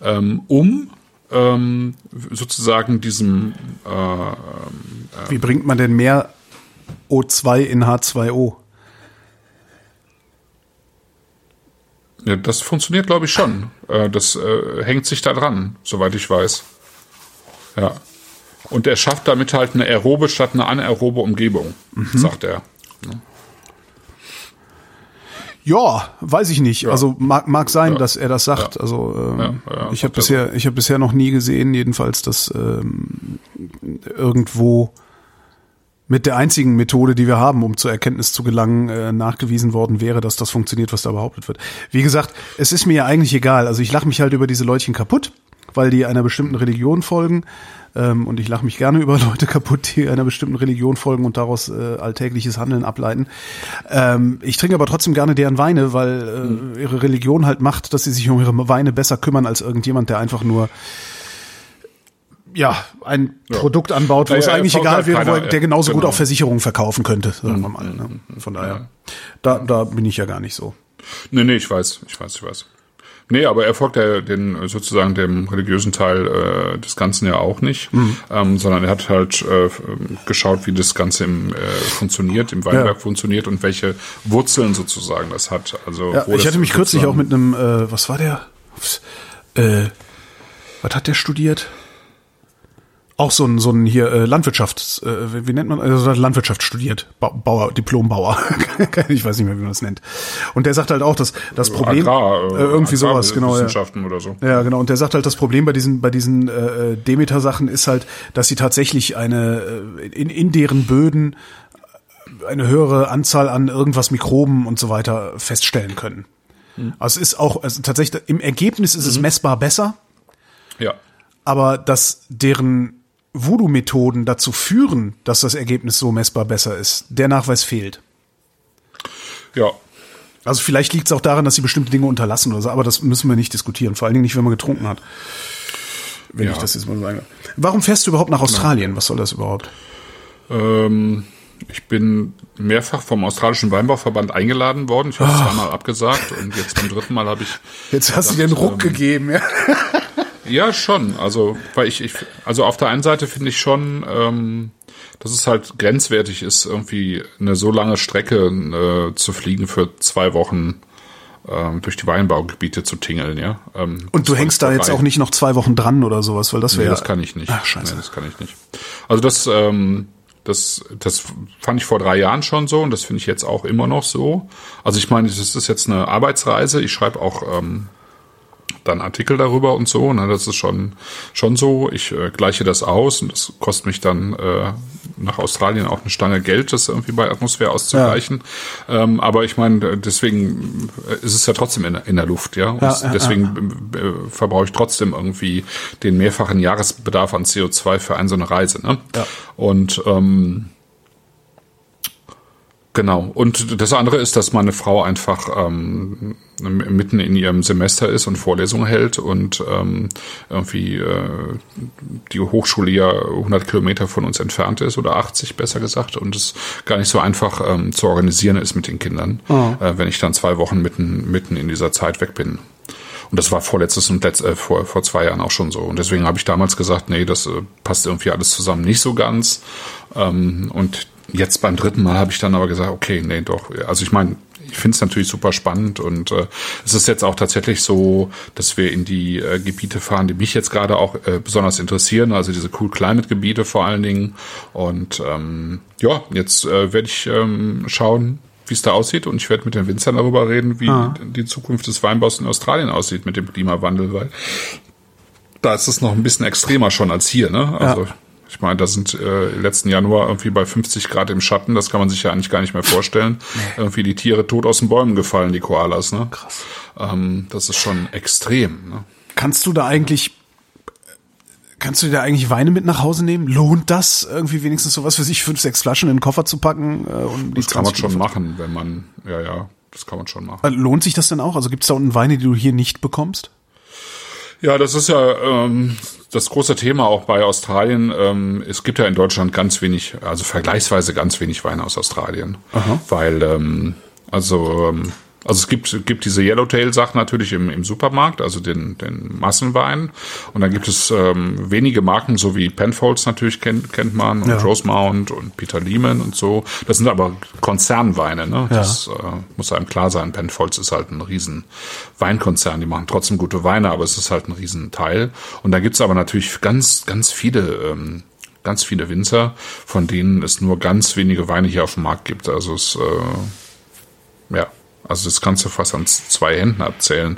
Speaker 3: ähm, um ähm, sozusagen diesem äh,
Speaker 2: Wie bringt man denn mehr O2 in H2O?
Speaker 3: ja, das funktioniert, glaube ich, schon. Äh, das äh, hängt sich da dran, soweit ich weiß. Ja. Und er schafft damit halt eine aerobe statt eine anaerobe Umgebung, sagt er.
Speaker 2: Ja, weiß ich nicht. Also mag, mag sein, dass er das sagt.
Speaker 3: Ja.
Speaker 2: Also ähm,
Speaker 3: Ja, ja,
Speaker 2: ich habe
Speaker 3: er
Speaker 2: bisher, ich habe bisher noch nie gesehen, jedenfalls, dass ähm, irgendwo mit der einzigen Methode, die wir haben, um zur Erkenntnis zu gelangen, äh, nachgewiesen worden wäre, dass das funktioniert, was da behauptet wird. Wie gesagt, es ist mir ja eigentlich egal. Also ich lache mich halt über diese Leutchen kaputt, weil die einer bestimmten Religion folgen. Ähm, und ich lache mich gerne über Leute kaputt, die einer bestimmten Religion folgen und daraus äh, alltägliches Handeln ableiten. Ähm, ich trinke aber trotzdem gerne deren Weine, weil äh, ihre Religion halt macht, dass sie sich um ihre Weine besser kümmern als irgendjemand, der einfach nur ja, ein Produkt anbaut, wo
Speaker 3: Naja,
Speaker 2: es
Speaker 3: er
Speaker 2: eigentlich egal wäre, wo er,
Speaker 3: keiner,
Speaker 2: der genauso gut
Speaker 3: genau.
Speaker 2: auch Versicherungen verkaufen könnte, sagen wir mal. Ne? Von daher, da, da bin ich ja gar nicht so.
Speaker 3: Nee, nee, ich weiß, ich weiß, ich weiß. Nee, aber er folgt ja den sozusagen dem religiösen Teil äh, des Ganzen ja auch nicht, ähm, sondern er hat halt äh, geschaut, wie das Ganze im, äh, funktioniert, im Weinberg
Speaker 2: Ja.
Speaker 3: funktioniert und welche Wurzeln sozusagen das hat. Also
Speaker 2: Ja, ich hatte mich kürzlich auch mit einem, äh, was war der? Äh, was hat der studiert? Auch so ein, so ein hier äh, Landwirtschafts, äh, wie, nennt man, also Landwirtschaft studiert, ba Bauer, Diplombauer, [laughs] ich weiß nicht mehr, wie man das nennt. Und der sagt halt auch, dass das Problem,
Speaker 3: Agrar,
Speaker 2: äh, irgendwie sowas, genau, ja.
Speaker 3: Wissenschaften oder so.
Speaker 2: Ja, genau. Und der sagt halt, das Problem bei diesen, bei diesen äh, Demeter-Sachen ist halt, dass sie tatsächlich eine äh, in, in deren Böden eine höhere Anzahl an irgendwas Mikroben und so weiter feststellen können. Also es ist auch, also tatsächlich im Ergebnis ist es messbar besser,
Speaker 3: Ja.
Speaker 2: aber dass deren Voodoo-Methoden dazu führen, dass das Ergebnis so messbar besser ist, der Nachweis fehlt.
Speaker 3: Ja.
Speaker 2: Also vielleicht liegt es auch daran, dass sie bestimmte Dinge unterlassen oder so, aber das müssen wir nicht diskutieren. Vor allen Dingen nicht, wenn man getrunken hat. Wenn
Speaker 3: Ja.
Speaker 2: ich das jetzt mal darf. Warum fährst du überhaupt nach Australien? Was soll das überhaupt?
Speaker 3: Ähm, ich bin mehrfach vom australischen Weinbauverband eingeladen worden. Ich habe zweimal abgesagt und jetzt beim dritten Mal habe ich
Speaker 2: Jetzt hast du dir einen Ruck gegeben, ja.
Speaker 3: Ja, schon. Also, weil ich, ich also auf der einen Seite finde ich schon, ähm, dass es halt grenzwertig ist, irgendwie eine so lange Strecke äh, zu fliegen für zwei Wochen ähm, durch die Weinbaugebiete zu tingeln, ja. Ähm,
Speaker 2: Und du hängst da jetzt auch nicht noch zwei Wochen dran oder sowas, weil das
Speaker 3: Nee,
Speaker 2: wäre
Speaker 3: das kann ich nicht.
Speaker 2: Ach, scheiße.
Speaker 3: Nee, das kann ich nicht. Also das, ähm, das, das fand ich vor drei Jahren schon so und das finde ich jetzt auch immer noch so. Also ich meine, das ist jetzt eine Arbeitsreise. Ich schreibe auch ähm, dann Artikel darüber und so. Ne? Das ist schon schon so. Ich äh, gleiche das aus und das kostet mich dann äh, nach Australien auch eine Stange Geld, das irgendwie bei Atmosphäre auszugleichen. Ähm, aber ich meine, deswegen äh, ist es ja trotzdem in, in der Luft, ja. Und
Speaker 2: Ja, ja,
Speaker 3: deswegen äh, verbrauche ich trotzdem irgendwie den mehrfachen Jahresbedarf an CO2 für eine so eine Reise. Ne?
Speaker 2: Ja.
Speaker 3: Und ähm, Genau. Und das andere ist, dass meine Frau einfach ähm, mitten in ihrem Semester ist und Vorlesungen hält und ähm, irgendwie äh, die Hochschule ja 100 Kilometer von uns entfernt ist oder 80 besser gesagt und es gar nicht so einfach ähm, zu organisieren ist mit den Kindern, äh, wenn ich dann zwei Wochen mitten mitten in dieser Zeit weg bin. Und das war vorletztes und letzt, äh, vor, vor zwei Jahren auch schon so. Und deswegen habe ich damals gesagt, nee, das äh, passt irgendwie alles zusammen nicht so ganz. Ähm, und jetzt beim dritten Mal habe ich dann aber gesagt, okay, nee, doch. Also ich meine, ich finde es natürlich super spannend und äh, es ist jetzt auch tatsächlich so, dass wir in die äh, Gebiete fahren, die mich jetzt gerade auch äh, besonders interessieren, also diese Cool Climate Gebiete vor allen Dingen. Und ähm, ja, jetzt äh, werde ich ähm, schauen, wie es da aussieht und ich werde mit den Winzern darüber reden, wie die Zukunft des Weinbaus in Australien aussieht mit dem Klimawandel, weil da ist es noch ein bisschen extremer schon als hier, ne? Also ich meine, da sind äh, letzten Januar irgendwie bei 50 Grad im Schatten, das kann man sich ja eigentlich gar nicht mehr vorstellen. Irgendwie die Tiere tot aus den Bäumen gefallen, die Koalas, ne? Krass. Ähm, das ist schon extrem, ne?
Speaker 2: Kannst du da eigentlich, kannst du dir da eigentlich Weine mit nach Hause nehmen? Lohnt das irgendwie wenigstens sowas für sich, fünf, sechs Flaschen in den Koffer zu packen? Äh, und
Speaker 3: Das kann man schon machen, wenn man, ja, ja, das kann man schon machen.
Speaker 2: Äh, Lohnt sich das denn auch? Also gibt es da unten Weine, die du hier nicht bekommst?
Speaker 3: Ja, das ist ja ähm, das große Thema auch bei Australien. Ähm, es gibt ja in Deutschland ganz wenig, also vergleichsweise ganz wenig Weine aus Australien, weil ähm, also ähm, also es gibt gibt diese Yellowtail-Sachen natürlich im, im Supermarkt, also den den Massenwein, und dann gibt es ähm, wenige Marken, so wie Penfolds natürlich kennt kennt man und
Speaker 2: Ja.
Speaker 3: Rosemount und Peter Lehman und so. Das sind aber Konzernweine, ne? Das äh, muss einem klar sein. Penfolds ist halt ein riesen Weinkonzern, die machen trotzdem gute Weine, aber es ist halt ein riesen Teil. Und da gibt's aber natürlich ganz, ganz viele, ähm, ganz viele Winzer, von denen es nur ganz wenige Weine hier auf dem Markt gibt. Also es, äh, ja, also das kannst du fast an zwei Händen abzählen,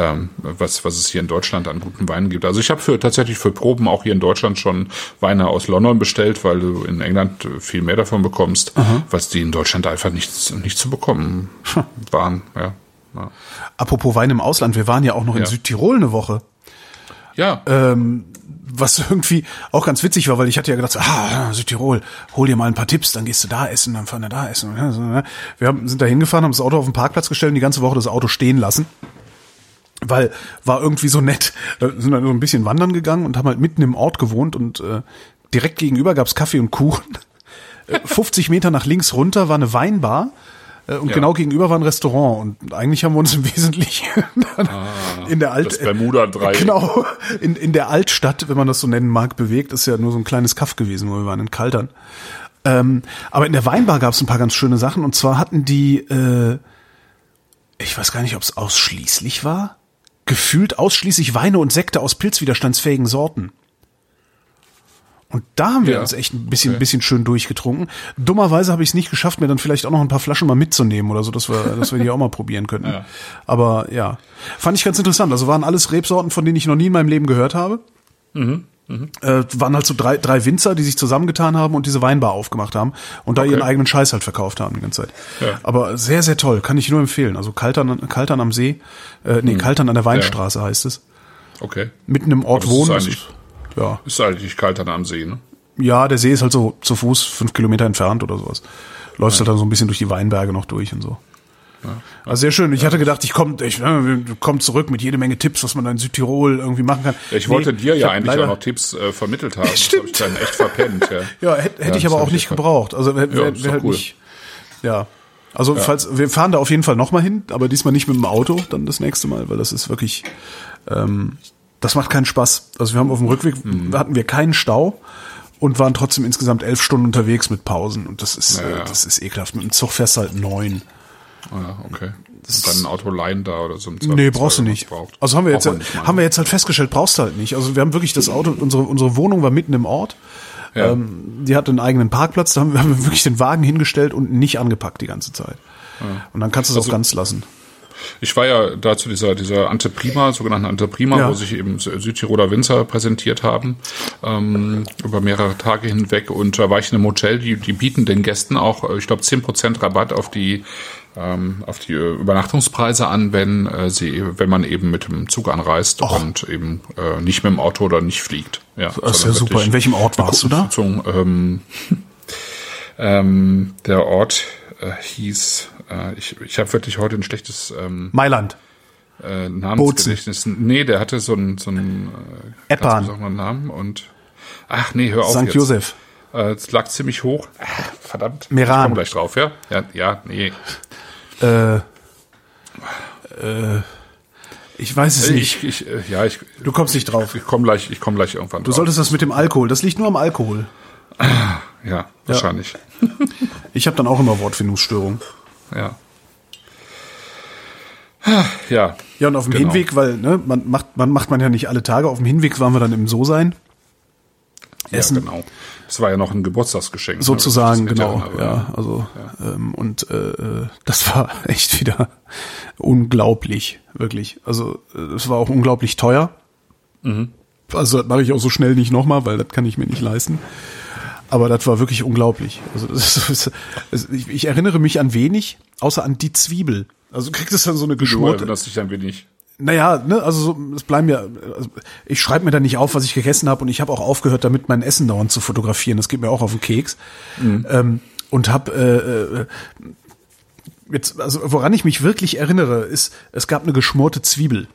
Speaker 3: ähm, was, was es hier in Deutschland an guten Weinen gibt. Also ich habe für tatsächlich für Proben auch hier in Deutschland schon Weine aus London bestellt, weil du in England viel mehr davon bekommst, was die in Deutschland einfach nicht, nicht zu bekommen waren. Ja, ja.
Speaker 2: Apropos Wein im Ausland, wir waren ja auch noch in
Speaker 3: Ja.
Speaker 2: Südtirol eine Woche.
Speaker 3: ja.
Speaker 2: Was irgendwie auch ganz witzig war, weil ich hatte ja gedacht, so, ah, Südtirol, hol dir mal ein paar Tipps, dann gehst du da essen, dann fahren wir da essen. Ne? Wir haben, sind da hingefahren, haben das Auto auf den Parkplatz gestellt und die ganze Woche das Auto stehen lassen. Weil war irgendwie so nett. Da sind dann so ein bisschen wandern gegangen und haben halt mitten im Ort gewohnt und äh, direkt gegenüber gab's Kaffee und Kuchen. Äh, 50 Meter nach links runter war eine Weinbar. Äh, Und
Speaker 3: Ja.
Speaker 2: genau gegenüber war ein Restaurant. Und eigentlich haben wir uns im Wesentlichen [laughs] in der Alt
Speaker 3: Ah, das Bermuda-Dreieck.
Speaker 2: Genau, in, in der Altstadt, wenn man das so nennen mag, bewegt. Ist ja nur so ein kleines Kaff gewesen, wo wir waren in Kaltern. Ähm, aber in der Weinbar gab es ein paar ganz schöne Sachen. Und zwar hatten die, äh, ich weiß gar nicht, ob es ausschließlich war, gefühlt ausschließlich Weine und Sekte aus pilzwiderstandsfähigen Sorten. Und da haben wir
Speaker 3: Ja,
Speaker 2: uns echt ein bisschen,
Speaker 3: okay.
Speaker 2: bisschen schön durchgetrunken. Dummerweise habe ich es nicht geschafft, mir dann vielleicht auch noch ein paar Flaschen mal mitzunehmen oder so, dass wir, dass wir die auch mal probieren könnten. [laughs]
Speaker 3: Ja.
Speaker 2: Aber ja, fand ich ganz interessant. Also waren alles Rebsorten, von denen ich noch nie in meinem Leben gehört habe.
Speaker 3: Mhm,
Speaker 2: Äh, waren halt so drei, drei Winzer, die sich zusammengetan haben und diese Weinbar aufgemacht haben und da
Speaker 3: Okay.
Speaker 2: ihren eigenen Scheiß halt verkauft haben die ganze Zeit.
Speaker 3: Ja.
Speaker 2: Aber sehr, sehr toll, kann ich nur empfehlen. Also Kaltern, Kaltern am See, äh, nee, Kaltern an der Weinstraße heißt es.
Speaker 3: Okay.
Speaker 2: Mitten im Ort
Speaker 3: es ist
Speaker 2: wohnen.
Speaker 3: eigentlich-
Speaker 2: ja.
Speaker 3: Ist eigentlich kalt dann am See, ne?
Speaker 2: ja, der See ist halt so zu Fuß fünf Kilometer entfernt oder sowas. Läufst halt dann so ein bisschen durch die Weinberge noch durch und so. Also sehr schön. Ich hatte gedacht, ich komme ich, äh, komm zurück mit jede Menge Tipps, was man da in Südtirol irgendwie machen kann.
Speaker 3: Ich
Speaker 2: Nee,
Speaker 3: wollte dir ja
Speaker 2: hab
Speaker 3: eigentlich auch noch Tipps äh, vermittelt [laughs] haben.
Speaker 2: Stimmt.
Speaker 3: Das habe ich dann echt verpennt, ja. [laughs]
Speaker 2: Ja, hätte,
Speaker 3: Ja,
Speaker 2: ich aber
Speaker 3: hab
Speaker 2: auch
Speaker 3: ich
Speaker 2: nicht gebraucht. Also wär,
Speaker 3: Ja,
Speaker 2: wär, wär halt
Speaker 3: cool.
Speaker 2: nicht. Ja. Also falls wir fahren da auf jeden Fall noch mal hin, aber diesmal nicht mit dem Auto, dann das nächste Mal, weil das ist wirklich ähm, das macht keinen Spaß. Also wir haben auf dem Rückweg
Speaker 3: Mhm.
Speaker 2: hatten wir keinen Stau und waren trotzdem insgesamt elf Stunden unterwegs mit Pausen und das ist
Speaker 3: Ja, ja.
Speaker 2: das ist ekelhaft. Mit dem Zug fährst du halt neun.
Speaker 3: Ah, Ja, okay. Und dann ein Auto leihen da oder so.
Speaker 2: Nee, brauchst du nicht. Also haben wir jetzt,
Speaker 3: mal.
Speaker 2: haben wir jetzt halt festgestellt, brauchst du halt nicht. Also wir haben wirklich das Auto, unsere, unsere Wohnung war mitten im Ort.
Speaker 3: Ja.
Speaker 2: Ähm, die hatte einen eigenen Parkplatz, da haben wir, haben wir wirklich den Wagen hingestellt und nicht angepackt die ganze Zeit. Und dann kannst du es
Speaker 3: Also
Speaker 2: auch ganz lassen.
Speaker 3: Ich war ja da zu dieser, dieser Anteprima, sogenannten Anteprima,
Speaker 2: Ja.
Speaker 3: wo sich eben Sü- Südtiroler Winzer präsentiert haben, ähm, über mehrere Tage hinweg. Und da war ich in einem Hotel, die, die bieten den Gästen auch, äh, ich glaube, 10% Rabatt auf die, ähm, auf die äh, Übernachtungspreise an, wenn äh, sie, wenn man eben mit dem Zug anreist und eben äh, nicht mit dem Auto oder nicht fliegt. Ja,
Speaker 2: Das ist ja super. In welchem Ort warst du da?
Speaker 3: Ähm, [laughs] ähm, der Ort äh, hieß, äh, ich, ich habe wirklich heute ein schlechtes ähm,
Speaker 2: Mailand.
Speaker 3: äh, Namensgedächtnis. Nee, der hatte so einen so einen äh,
Speaker 2: Eppan.
Speaker 3: ganz Namen und ach nee, hör auf
Speaker 2: St.
Speaker 3: jetzt.
Speaker 2: Josef.
Speaker 3: Äh, es lag ziemlich hoch. Ah, verdammt.
Speaker 2: Meran.
Speaker 3: Ich komm gleich drauf, ja? Ja, ja, nee.
Speaker 2: Äh, äh, ich weiß es nicht.
Speaker 3: Ich, ich äh, ja, ich
Speaker 2: Du kommst nicht drauf.
Speaker 3: ich komme gleich, ich komme gleich irgendwann
Speaker 2: Du
Speaker 3: drauf.
Speaker 2: solltest das mit dem Alkohol. Das liegt nur am Alkohol.
Speaker 3: ja, wahrscheinlich.
Speaker 2: Ich habe dann auch immer Wortfindungsstörungen.
Speaker 3: Ja. Ja.
Speaker 2: Ja, und auf dem
Speaker 3: Genau.
Speaker 2: Hinweg, weil ne, man macht, man macht man ja nicht alle Tage. Auf dem Hinweg waren wir dann im So-Sein. Essen.
Speaker 3: Ja, genau. Das war ja noch ein Geburtstagsgeschenk. ne,
Speaker 2: Sozusagen,
Speaker 3: das
Speaker 2: genau.
Speaker 3: erinnere.
Speaker 2: Ja, also Ähm, und äh, das war [laughs] echt wieder unglaublich, wirklich. Also es war auch unglaublich teuer.
Speaker 3: Mhm.
Speaker 2: Also das mache ich auch so schnell nicht nochmal, weil das kann ich mir nicht leisten. Aber das war wirklich unglaublich. Also [laughs] ist, es- ich, ich erinnere mich an wenig, außer an die Zwiebel. Also du kriegst es dann so eine
Speaker 3: Du
Speaker 2: geschmorte.
Speaker 3: erinnerst dich ein wenig.
Speaker 2: Naja, ne, also so, es bleiben ja, also ich schreibe mir da nicht auf, was ich gegessen habe und ich habe auch aufgehört, damit mein Essen dauernd zu fotografieren. Das geht mir auch auf den Keks. Ähm, und habe äh, äh, jetzt, also woran ich mich wirklich erinnere, ist, es gab eine geschmorte Zwiebel.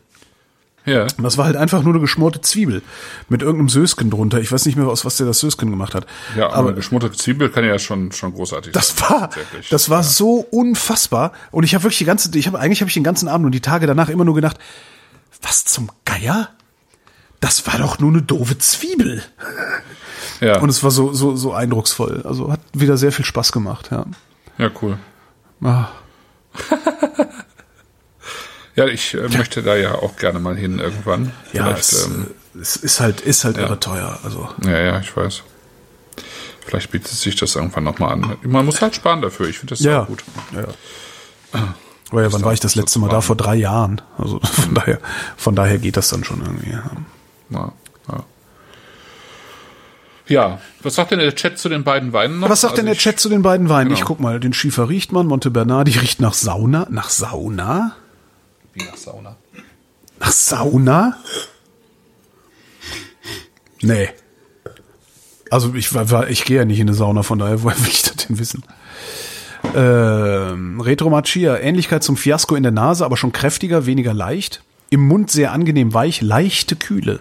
Speaker 3: Ja.
Speaker 2: Und das war halt einfach nur eine geschmorte Zwiebel mit irgendeinem Sösken drunter. Ich weiß nicht mehr, aus was der das Sösken gemacht hat.
Speaker 3: Ja, aber
Speaker 2: aber
Speaker 3: eine geschmudderte Zwiebel kann ja schon schon großartig
Speaker 2: das
Speaker 3: sein.
Speaker 2: war, das war so unfassbar. Und ich habe wirklich die ganze, ich habe eigentlich habe ich den ganzen Abend und die Tage danach immer nur gedacht, was zum Geier? Das war doch nur eine doofe Zwiebel. [laughs]
Speaker 3: ja.
Speaker 2: Und es war so so so eindrucksvoll. Also hat wieder sehr viel Spaß gemacht. Ja.
Speaker 3: ja, cool.
Speaker 2: Ah. [laughs]
Speaker 3: Ja, ich äh, möchte da ja auch gerne mal hin irgendwann.
Speaker 2: Ja, es,
Speaker 3: ähm,
Speaker 2: es ist halt ist halt irre teuer. Also
Speaker 3: ja, ja, ich weiß. Vielleicht bietet sich das irgendwann nochmal an. Man muss halt sparen dafür. Ich finde das
Speaker 2: ja,
Speaker 3: gut.
Speaker 2: ja. Aber ja, wann war ich das letzte Mal da? Vor drei Jahren. Also [laughs] von daher, von daher geht das dann schon irgendwie. Ja.
Speaker 3: Ja, ja. ja, was sagt denn der Chat zu den beiden Weinen noch?
Speaker 2: Was sagt denn
Speaker 3: Also
Speaker 2: der Chat zu den beiden Weinen?
Speaker 3: Genau.
Speaker 2: Ich guck mal, den Schiefer riecht man, Monte Bernardi riecht nach Sauna. Nach Sauna?
Speaker 3: Wie nach Sauna.
Speaker 2: Nach Sauna? Nee. Also ich ich gehe ja nicht in eine Sauna, von daher [laughs] woher will ich das denn wissen? Ähm, Retro Machia, Ähnlichkeit zum Fiasko in der Nase, aber schon kräftiger, weniger leicht. Im Mund sehr angenehm weich, leichte Kühle.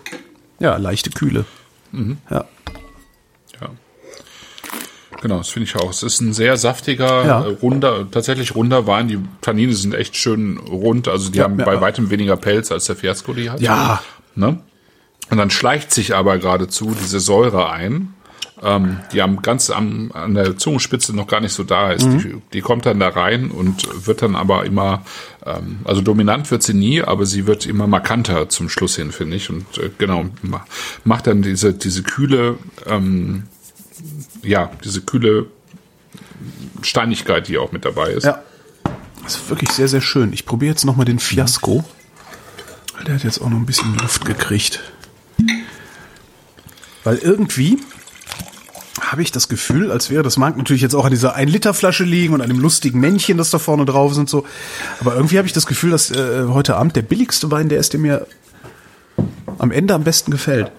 Speaker 2: Ja, leichte Kühle. Ja.
Speaker 3: Ja. Genau, das finde ich auch. Es ist ein sehr saftiger,
Speaker 2: Ja.
Speaker 3: äh, runder, tatsächlich runder Wein. Die Tannine sind echt schön rund. Also die
Speaker 2: Ja,
Speaker 3: haben
Speaker 2: ja,
Speaker 3: bei weitem weniger Pelz als der Fiasco die hat.
Speaker 2: Ja.
Speaker 3: Ne? Und dann schleicht sich aber geradezu diese Säure ein, ähm, die am ganz am, an der Zungenspitze noch gar nicht so da ist. Die, die kommt dann da rein und wird dann aber immer, ähm, also dominant wird sie nie, aber sie wird immer markanter zum Schluss hin, finde ich. Und äh, genau, ma- macht dann diese, diese kühle, ähm, ja, diese kühle Steinigkeit, die auch mit dabei ist.
Speaker 2: Ja. Das ist wirklich sehr, sehr schön. Ich probiere jetzt nochmal den Fiasco. Der hat jetzt auch noch ein bisschen Luft gekriegt. Weil irgendwie habe ich das Gefühl, als wäre das mag natürlich jetzt auch an dieser 1-Liter-Flasche liegen und an dem lustigen Männchen, das da vorne drauf ist und so. Aber irgendwie habe ich das Gefühl, dass äh, heute Abend der billigste Wein, der ist, der mir am Ende am besten gefällt.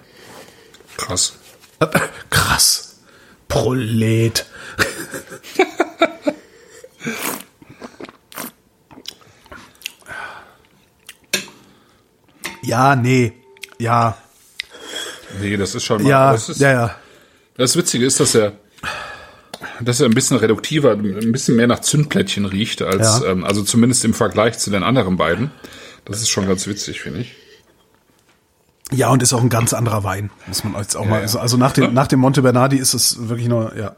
Speaker 3: Krass.
Speaker 2: Äh, Krass. Prolet. ja, nee. Ja,
Speaker 3: Nee, das ist schon mal.
Speaker 2: ja,
Speaker 3: das ist,
Speaker 2: ja, ja.
Speaker 3: Das Witzige ist, dass er, dass er ein bisschen reduktiver, ein bisschen mehr nach Zündplättchen riecht, als,
Speaker 2: Ja.
Speaker 3: ähm, also zumindest im Vergleich zu den anderen beiden. Das ist schon ganz witzig, finde ich.
Speaker 2: Ja, und ist auch ein ganz anderer Wein, muss man jetzt auch mal.
Speaker 3: ja.
Speaker 2: Also, also nach dem, [laughs] nach dem Monte Bernardi ist es wirklich nur, ja,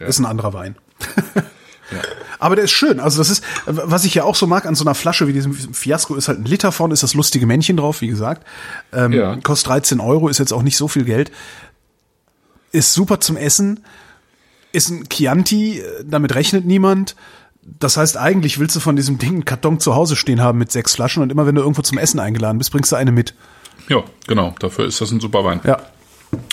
Speaker 2: ist ein anderer Wein. [laughs] Aber der ist schön. Also das ist, was ich ja auch so mag an so einer Flasche wie diesem Fiasco, ist halt ein Liter vorne, ist das lustige Männchen drauf, wie gesagt. Ähm,
Speaker 3: Ja.
Speaker 2: Kostet 13 Euro, ist jetzt auch nicht so viel Geld. Ist super zum Essen. Ist ein Chianti, äh, damit rechnet niemand. Das heißt, eigentlich willst du von diesem Ding einen Karton zu Hause stehen haben mit sechs Flaschen und immer wenn du irgendwo zum Essen eingeladen bist, bringst du eine mit.
Speaker 3: Ja, genau. Dafür ist das ein super Wein.
Speaker 2: Ja.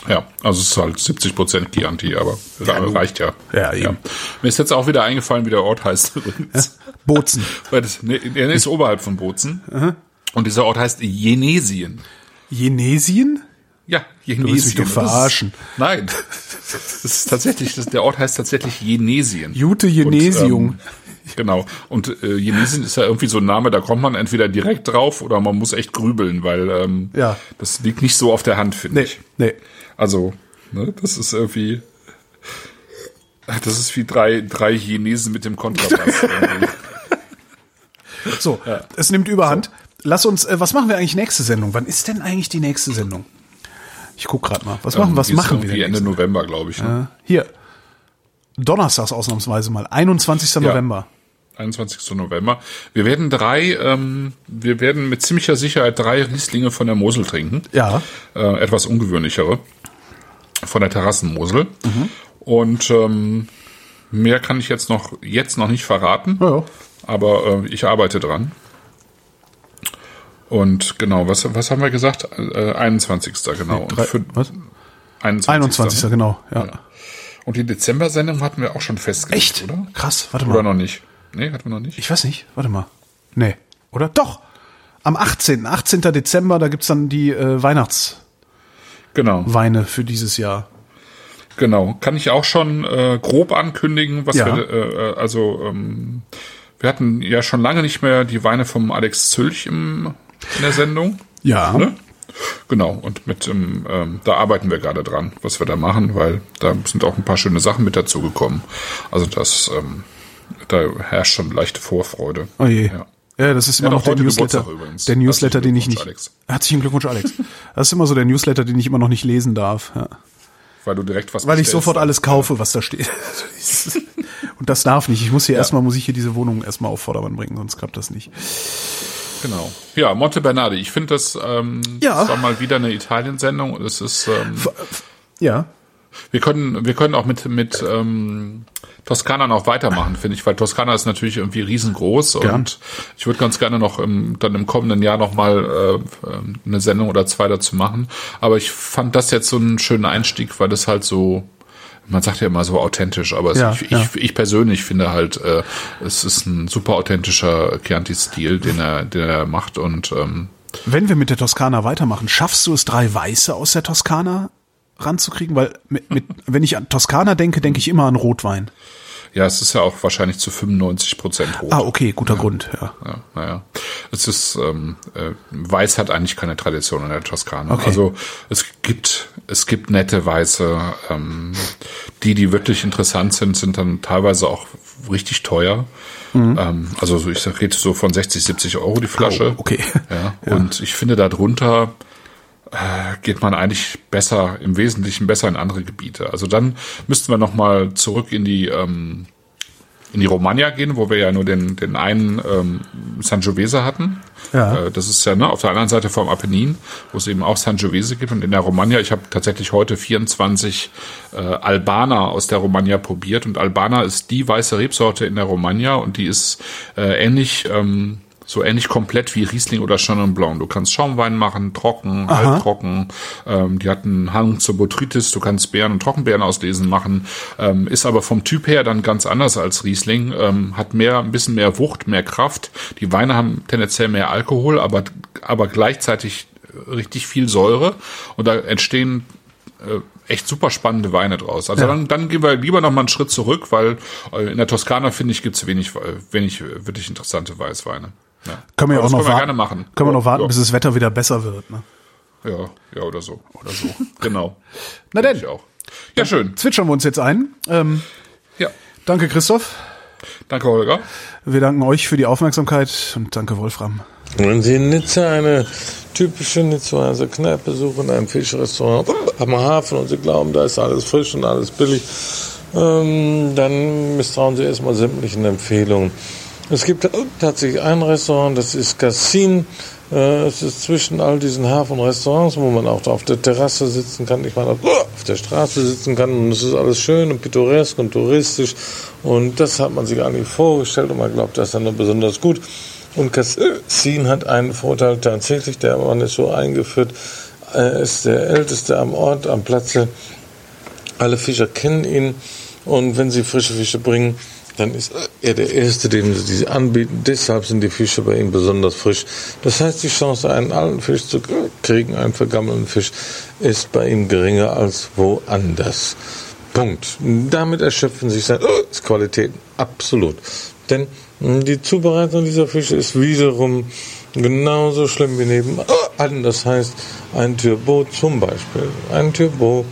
Speaker 3: Ja, also es ist halt 70 Prozent Chianti, aber reicht ja.
Speaker 2: Ja, eben.
Speaker 3: Mir ist jetzt auch wieder eingefallen, wie der Ort heißt übrigens.
Speaker 2: Bozen. [laughs]
Speaker 3: Weil das, nee, der ist oberhalb von Bozen. Und dieser Ort heißt Jenesien.
Speaker 2: Jenesien?
Speaker 3: Ja, Jenesien.
Speaker 2: willst mich doch
Speaker 3: Das ist-
Speaker 2: verarschen.
Speaker 3: Nein. [laughs] Das ist tatsächlich, das, der Ort heißt tatsächlich Jenesien.
Speaker 2: Jute Jenesium.
Speaker 3: Und, ähm, genau. Und äh, Jenesien ist ja irgendwie so ein Name, da kommt man entweder direkt drauf oder man muss echt grübeln, weil ähm,
Speaker 2: Ja.
Speaker 3: das liegt nicht so auf der Hand, finde
Speaker 2: Nee,
Speaker 3: ich.
Speaker 2: nee.
Speaker 3: Also, ne, das ist irgendwie. Das ist wie drei, drei Chinesen mit dem Kontrabass. [laughs]
Speaker 2: So, es nimmt überhand. Lass uns, äh, was machen wir eigentlich nächste Sendung? Wann ist denn eigentlich die nächste Sendung? Ich guck gerade mal. Was machen, was
Speaker 3: Die ist
Speaker 2: machen wir denn?
Speaker 3: Ende November, glaube ich. Ne?
Speaker 2: Hier. Donnerstags ausnahmsweise mal. 21. November.
Speaker 3: 21. November. Wir werden drei, ähm, wir werden mit ziemlicher Sicherheit drei Rieslinge von der Mosel trinken.
Speaker 2: Ja.
Speaker 3: Äh, etwas ungewöhnlichere. Von der Terrassenmosel.
Speaker 2: Mhm.
Speaker 3: Und ähm, mehr kann ich jetzt noch, jetzt noch nicht verraten.
Speaker 2: Ja, ja.
Speaker 3: Aber äh, ich arbeite dran. Und genau, was, was haben wir gesagt? Äh, 21. genau. Und für
Speaker 2: was?
Speaker 3: 21.
Speaker 2: 21. genau, ja.
Speaker 3: Und die Dezember-Sendung hatten wir auch schon festgelegt,
Speaker 2: Echt?
Speaker 3: oder?
Speaker 2: Krass, warte
Speaker 3: Oder
Speaker 2: mal.
Speaker 3: noch nicht? Nee, hatten wir noch nicht.
Speaker 2: Ich weiß nicht, warte mal. Nee, oder? Doch. Am 18. 18. Dezember, da gibt's dann die äh, Weihnachtsweine
Speaker 3: Genau,
Speaker 2: für dieses Jahr.
Speaker 3: genau. Kann ich auch schon äh, grob ankündigen, was
Speaker 2: Ja.
Speaker 3: wir, äh, äh, also ähm, wir hatten ja schon lange nicht mehr die Weine vom Alex Zülch im, in der Sendung.
Speaker 2: Ja.
Speaker 3: Ne? Genau, und mit ähm, ähm, da arbeiten wir gerade dran, was wir da machen, weil da sind auch ein paar schöne Sachen mit dazu gekommen. Also das, ähm, da herrscht schon leichte Vorfreude.
Speaker 2: Oh je.
Speaker 3: Ja.
Speaker 2: Ja, das ist immer
Speaker 3: Ja,
Speaker 2: noch der Newsletter. Der Newsletter, den ich nicht.
Speaker 3: Alex.
Speaker 2: Herzlichen Glückwunsch, Alex. Das ist immer so der Newsletter, den ich immer noch nicht lesen darf. Ja.
Speaker 3: Weil du direkt was
Speaker 2: Weil ich sofort alles kaufe, was da steht. [laughs] Und das darf nicht. Ich muss hier erstmal, muss ich hier diese Wohnung erstmal auf Vordermann bringen, sonst klappt das nicht.
Speaker 3: Genau. Ja, Monte Bernardi. Ich finde das, ähm,
Speaker 2: Ja.
Speaker 3: das war mal wieder eine Italien-Sendung. Es ist, ähm,
Speaker 2: Ja.
Speaker 3: wir können, wir können auch mit mit ähm, Toskana noch weitermachen, finde ich, weil Toskana ist natürlich irgendwie riesengroß
Speaker 2: Gern.
Speaker 3: und ich würde ganz gerne noch im, dann im kommenden Jahr noch mal äh, ähm, eine Sendung oder zwei dazu machen. Aber ich fand das jetzt so einen schönen Einstieg, weil das halt so man sagt ja immer so authentisch, aber es,
Speaker 2: Ja,
Speaker 3: ich,
Speaker 2: ja.
Speaker 3: ich, ich persönlich finde halt, äh, es ist ein super authentischer Chianti-Stil, den er, den er macht und ähm,
Speaker 2: Wenn wir mit der Toskana weitermachen, schaffst du es, drei Weiße aus der Toskana ranzukriegen? Weil mit, mit, [laughs] wenn ich an Toskana denke, denke ich immer an Rotwein.
Speaker 3: Ja, es ist ja auch wahrscheinlich zu 95 Prozent rot.
Speaker 2: Ah, okay, guter Grund, ja.
Speaker 3: Ja, naja. Es ist, ähm, äh, Weiß hat eigentlich keine Tradition in der Toskana.
Speaker 2: Okay.
Speaker 3: Also es gibt es gibt nette Weiße. Ähm, die, die wirklich interessant sind, sind dann teilweise auch richtig teuer. Ähm, also so, ich rede so von 60, 70 Euro die Flasche.
Speaker 2: Oh, okay.
Speaker 3: Ja, [laughs] Und ich finde, darunter geht man eigentlich besser, im Wesentlichen besser in andere Gebiete. Also dann müssten wir nochmal zurück in die ähm, in die Romagna gehen, wo wir ja nur den, den einen ähm, Sangiovese hatten.
Speaker 2: Ja.
Speaker 3: Äh, das ist ja ne, auf der anderen Seite vom Apennin, wo es eben auch Sangiovese gibt. Und in der Romagna, ich habe tatsächlich heute 24 äh, Albana aus der Romagna probiert. Und Albana ist die weiße Rebsorte in der Romagna und die ist äh, ähnlich... Ähm, so ähnlich komplett wie Riesling oder Chenin Blanc. Du kannst Schaumwein machen, trocken, halbtrocken. Ähm, die hat einen Hang zur Botrytis. Du kannst Beeren und Trockenbeeren auslesen machen. Ähm, ist aber vom Typ her dann ganz anders als Riesling. Ähm, hat mehr, ein bisschen mehr Wucht, mehr Kraft. Die Weine haben tendenziell mehr Alkohol, aber, aber gleichzeitig richtig viel Säure. Und da entstehen äh, echt super spannende Weine draus. Also
Speaker 2: Ja.
Speaker 3: dann, dann gehen wir lieber noch mal einen Schritt zurück, weil äh, in der Toskana finde ich gibt's wenig, äh, wenig äh, wirklich interessante Weißweine. Ja.
Speaker 2: Können wir
Speaker 3: Aber
Speaker 2: auch
Speaker 3: das
Speaker 2: noch
Speaker 3: können wir
Speaker 2: warten.
Speaker 3: gerne machen.
Speaker 2: Können wir noch
Speaker 3: Ja,
Speaker 2: warten,
Speaker 3: ja.
Speaker 2: bis das Wetter wieder besser wird. Ne?
Speaker 3: Ja, ja, oder so. Oder so. [laughs] genau.
Speaker 2: Na denn,
Speaker 3: Ich auch. Ja, schön.
Speaker 2: zwitschern wir uns jetzt ein. Ähm,
Speaker 3: Ja.
Speaker 2: danke, Christoph.
Speaker 3: Danke, Holger.
Speaker 2: Wir danken euch für die Aufmerksamkeit und danke, Wolfram.
Speaker 5: Wenn Sie in Nizza eine typische Nizzaer Kneipe suchen, ein Fischrestaurant am Hafen und Sie glauben, da ist alles frisch und alles billig, ähm, dann misstrauen Sie erstmal sämtlichen Empfehlungen. Es gibt tatsächlich ein Restaurant, das ist Cassin. Äh, Es ist zwischen all diesen Hafenrestaurants, wo man auch auf der Terrasse sitzen kann, ich meine, auf der Straße sitzen kann und es ist alles schön und pittoresk und touristisch und das hat man sich eigentlich vorgestellt und man glaubt, das ist dann besonders gut. Und Cassin hat einen Vorteil tatsächlich, der Mann ist so eingeführt, er ist der Älteste am Ort, am Platze. Alle Fischer kennen ihn und wenn sie frische Fische bringen, dann ist er der Erste, dem sie diese anbieten. Deshalb sind die Fische bei ihm besonders frisch. Das heißt, die Chance, einen alten Fisch zu kriegen, einen vergammelten Fisch, ist bei ihm geringer als woanders. Punkt. Damit erschöpfen sich seine Qualitäten. Absolut. Denn mh, die Zubereitung dieser Fische ist wiederum genauso schlimm wie nebenan. Das heißt, ein Turbo zum Beispiel. Ein Turbo,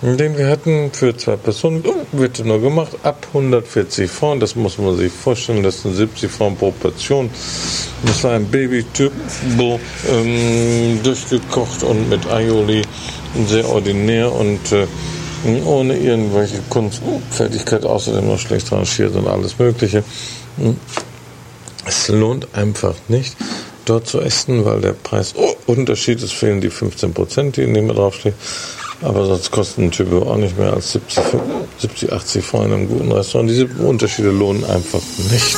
Speaker 5: den wir hatten für zwei Personen, wird nur gemacht ab 140 Francs. Das muss man sich vorstellen. Das sind 70 Francs pro Portion. Das war ein Baby-Turbo, ähm, durchgekocht und mit Aioli. Sehr ordinär und äh, ohne irgendwelche Kunstfertigkeit, außerdem noch schlecht rangiert und alles Mögliche. Es lohnt einfach nicht, dort zu essen, weil der Preisunterschied ist, fehlen die 15 Prozent, die in dem draufstehen. Aber sonst kostet ein Typ auch nicht mehr als 70, 70 80 Francs in einem guten Restaurant. Diese Unterschiede lohnen einfach nicht.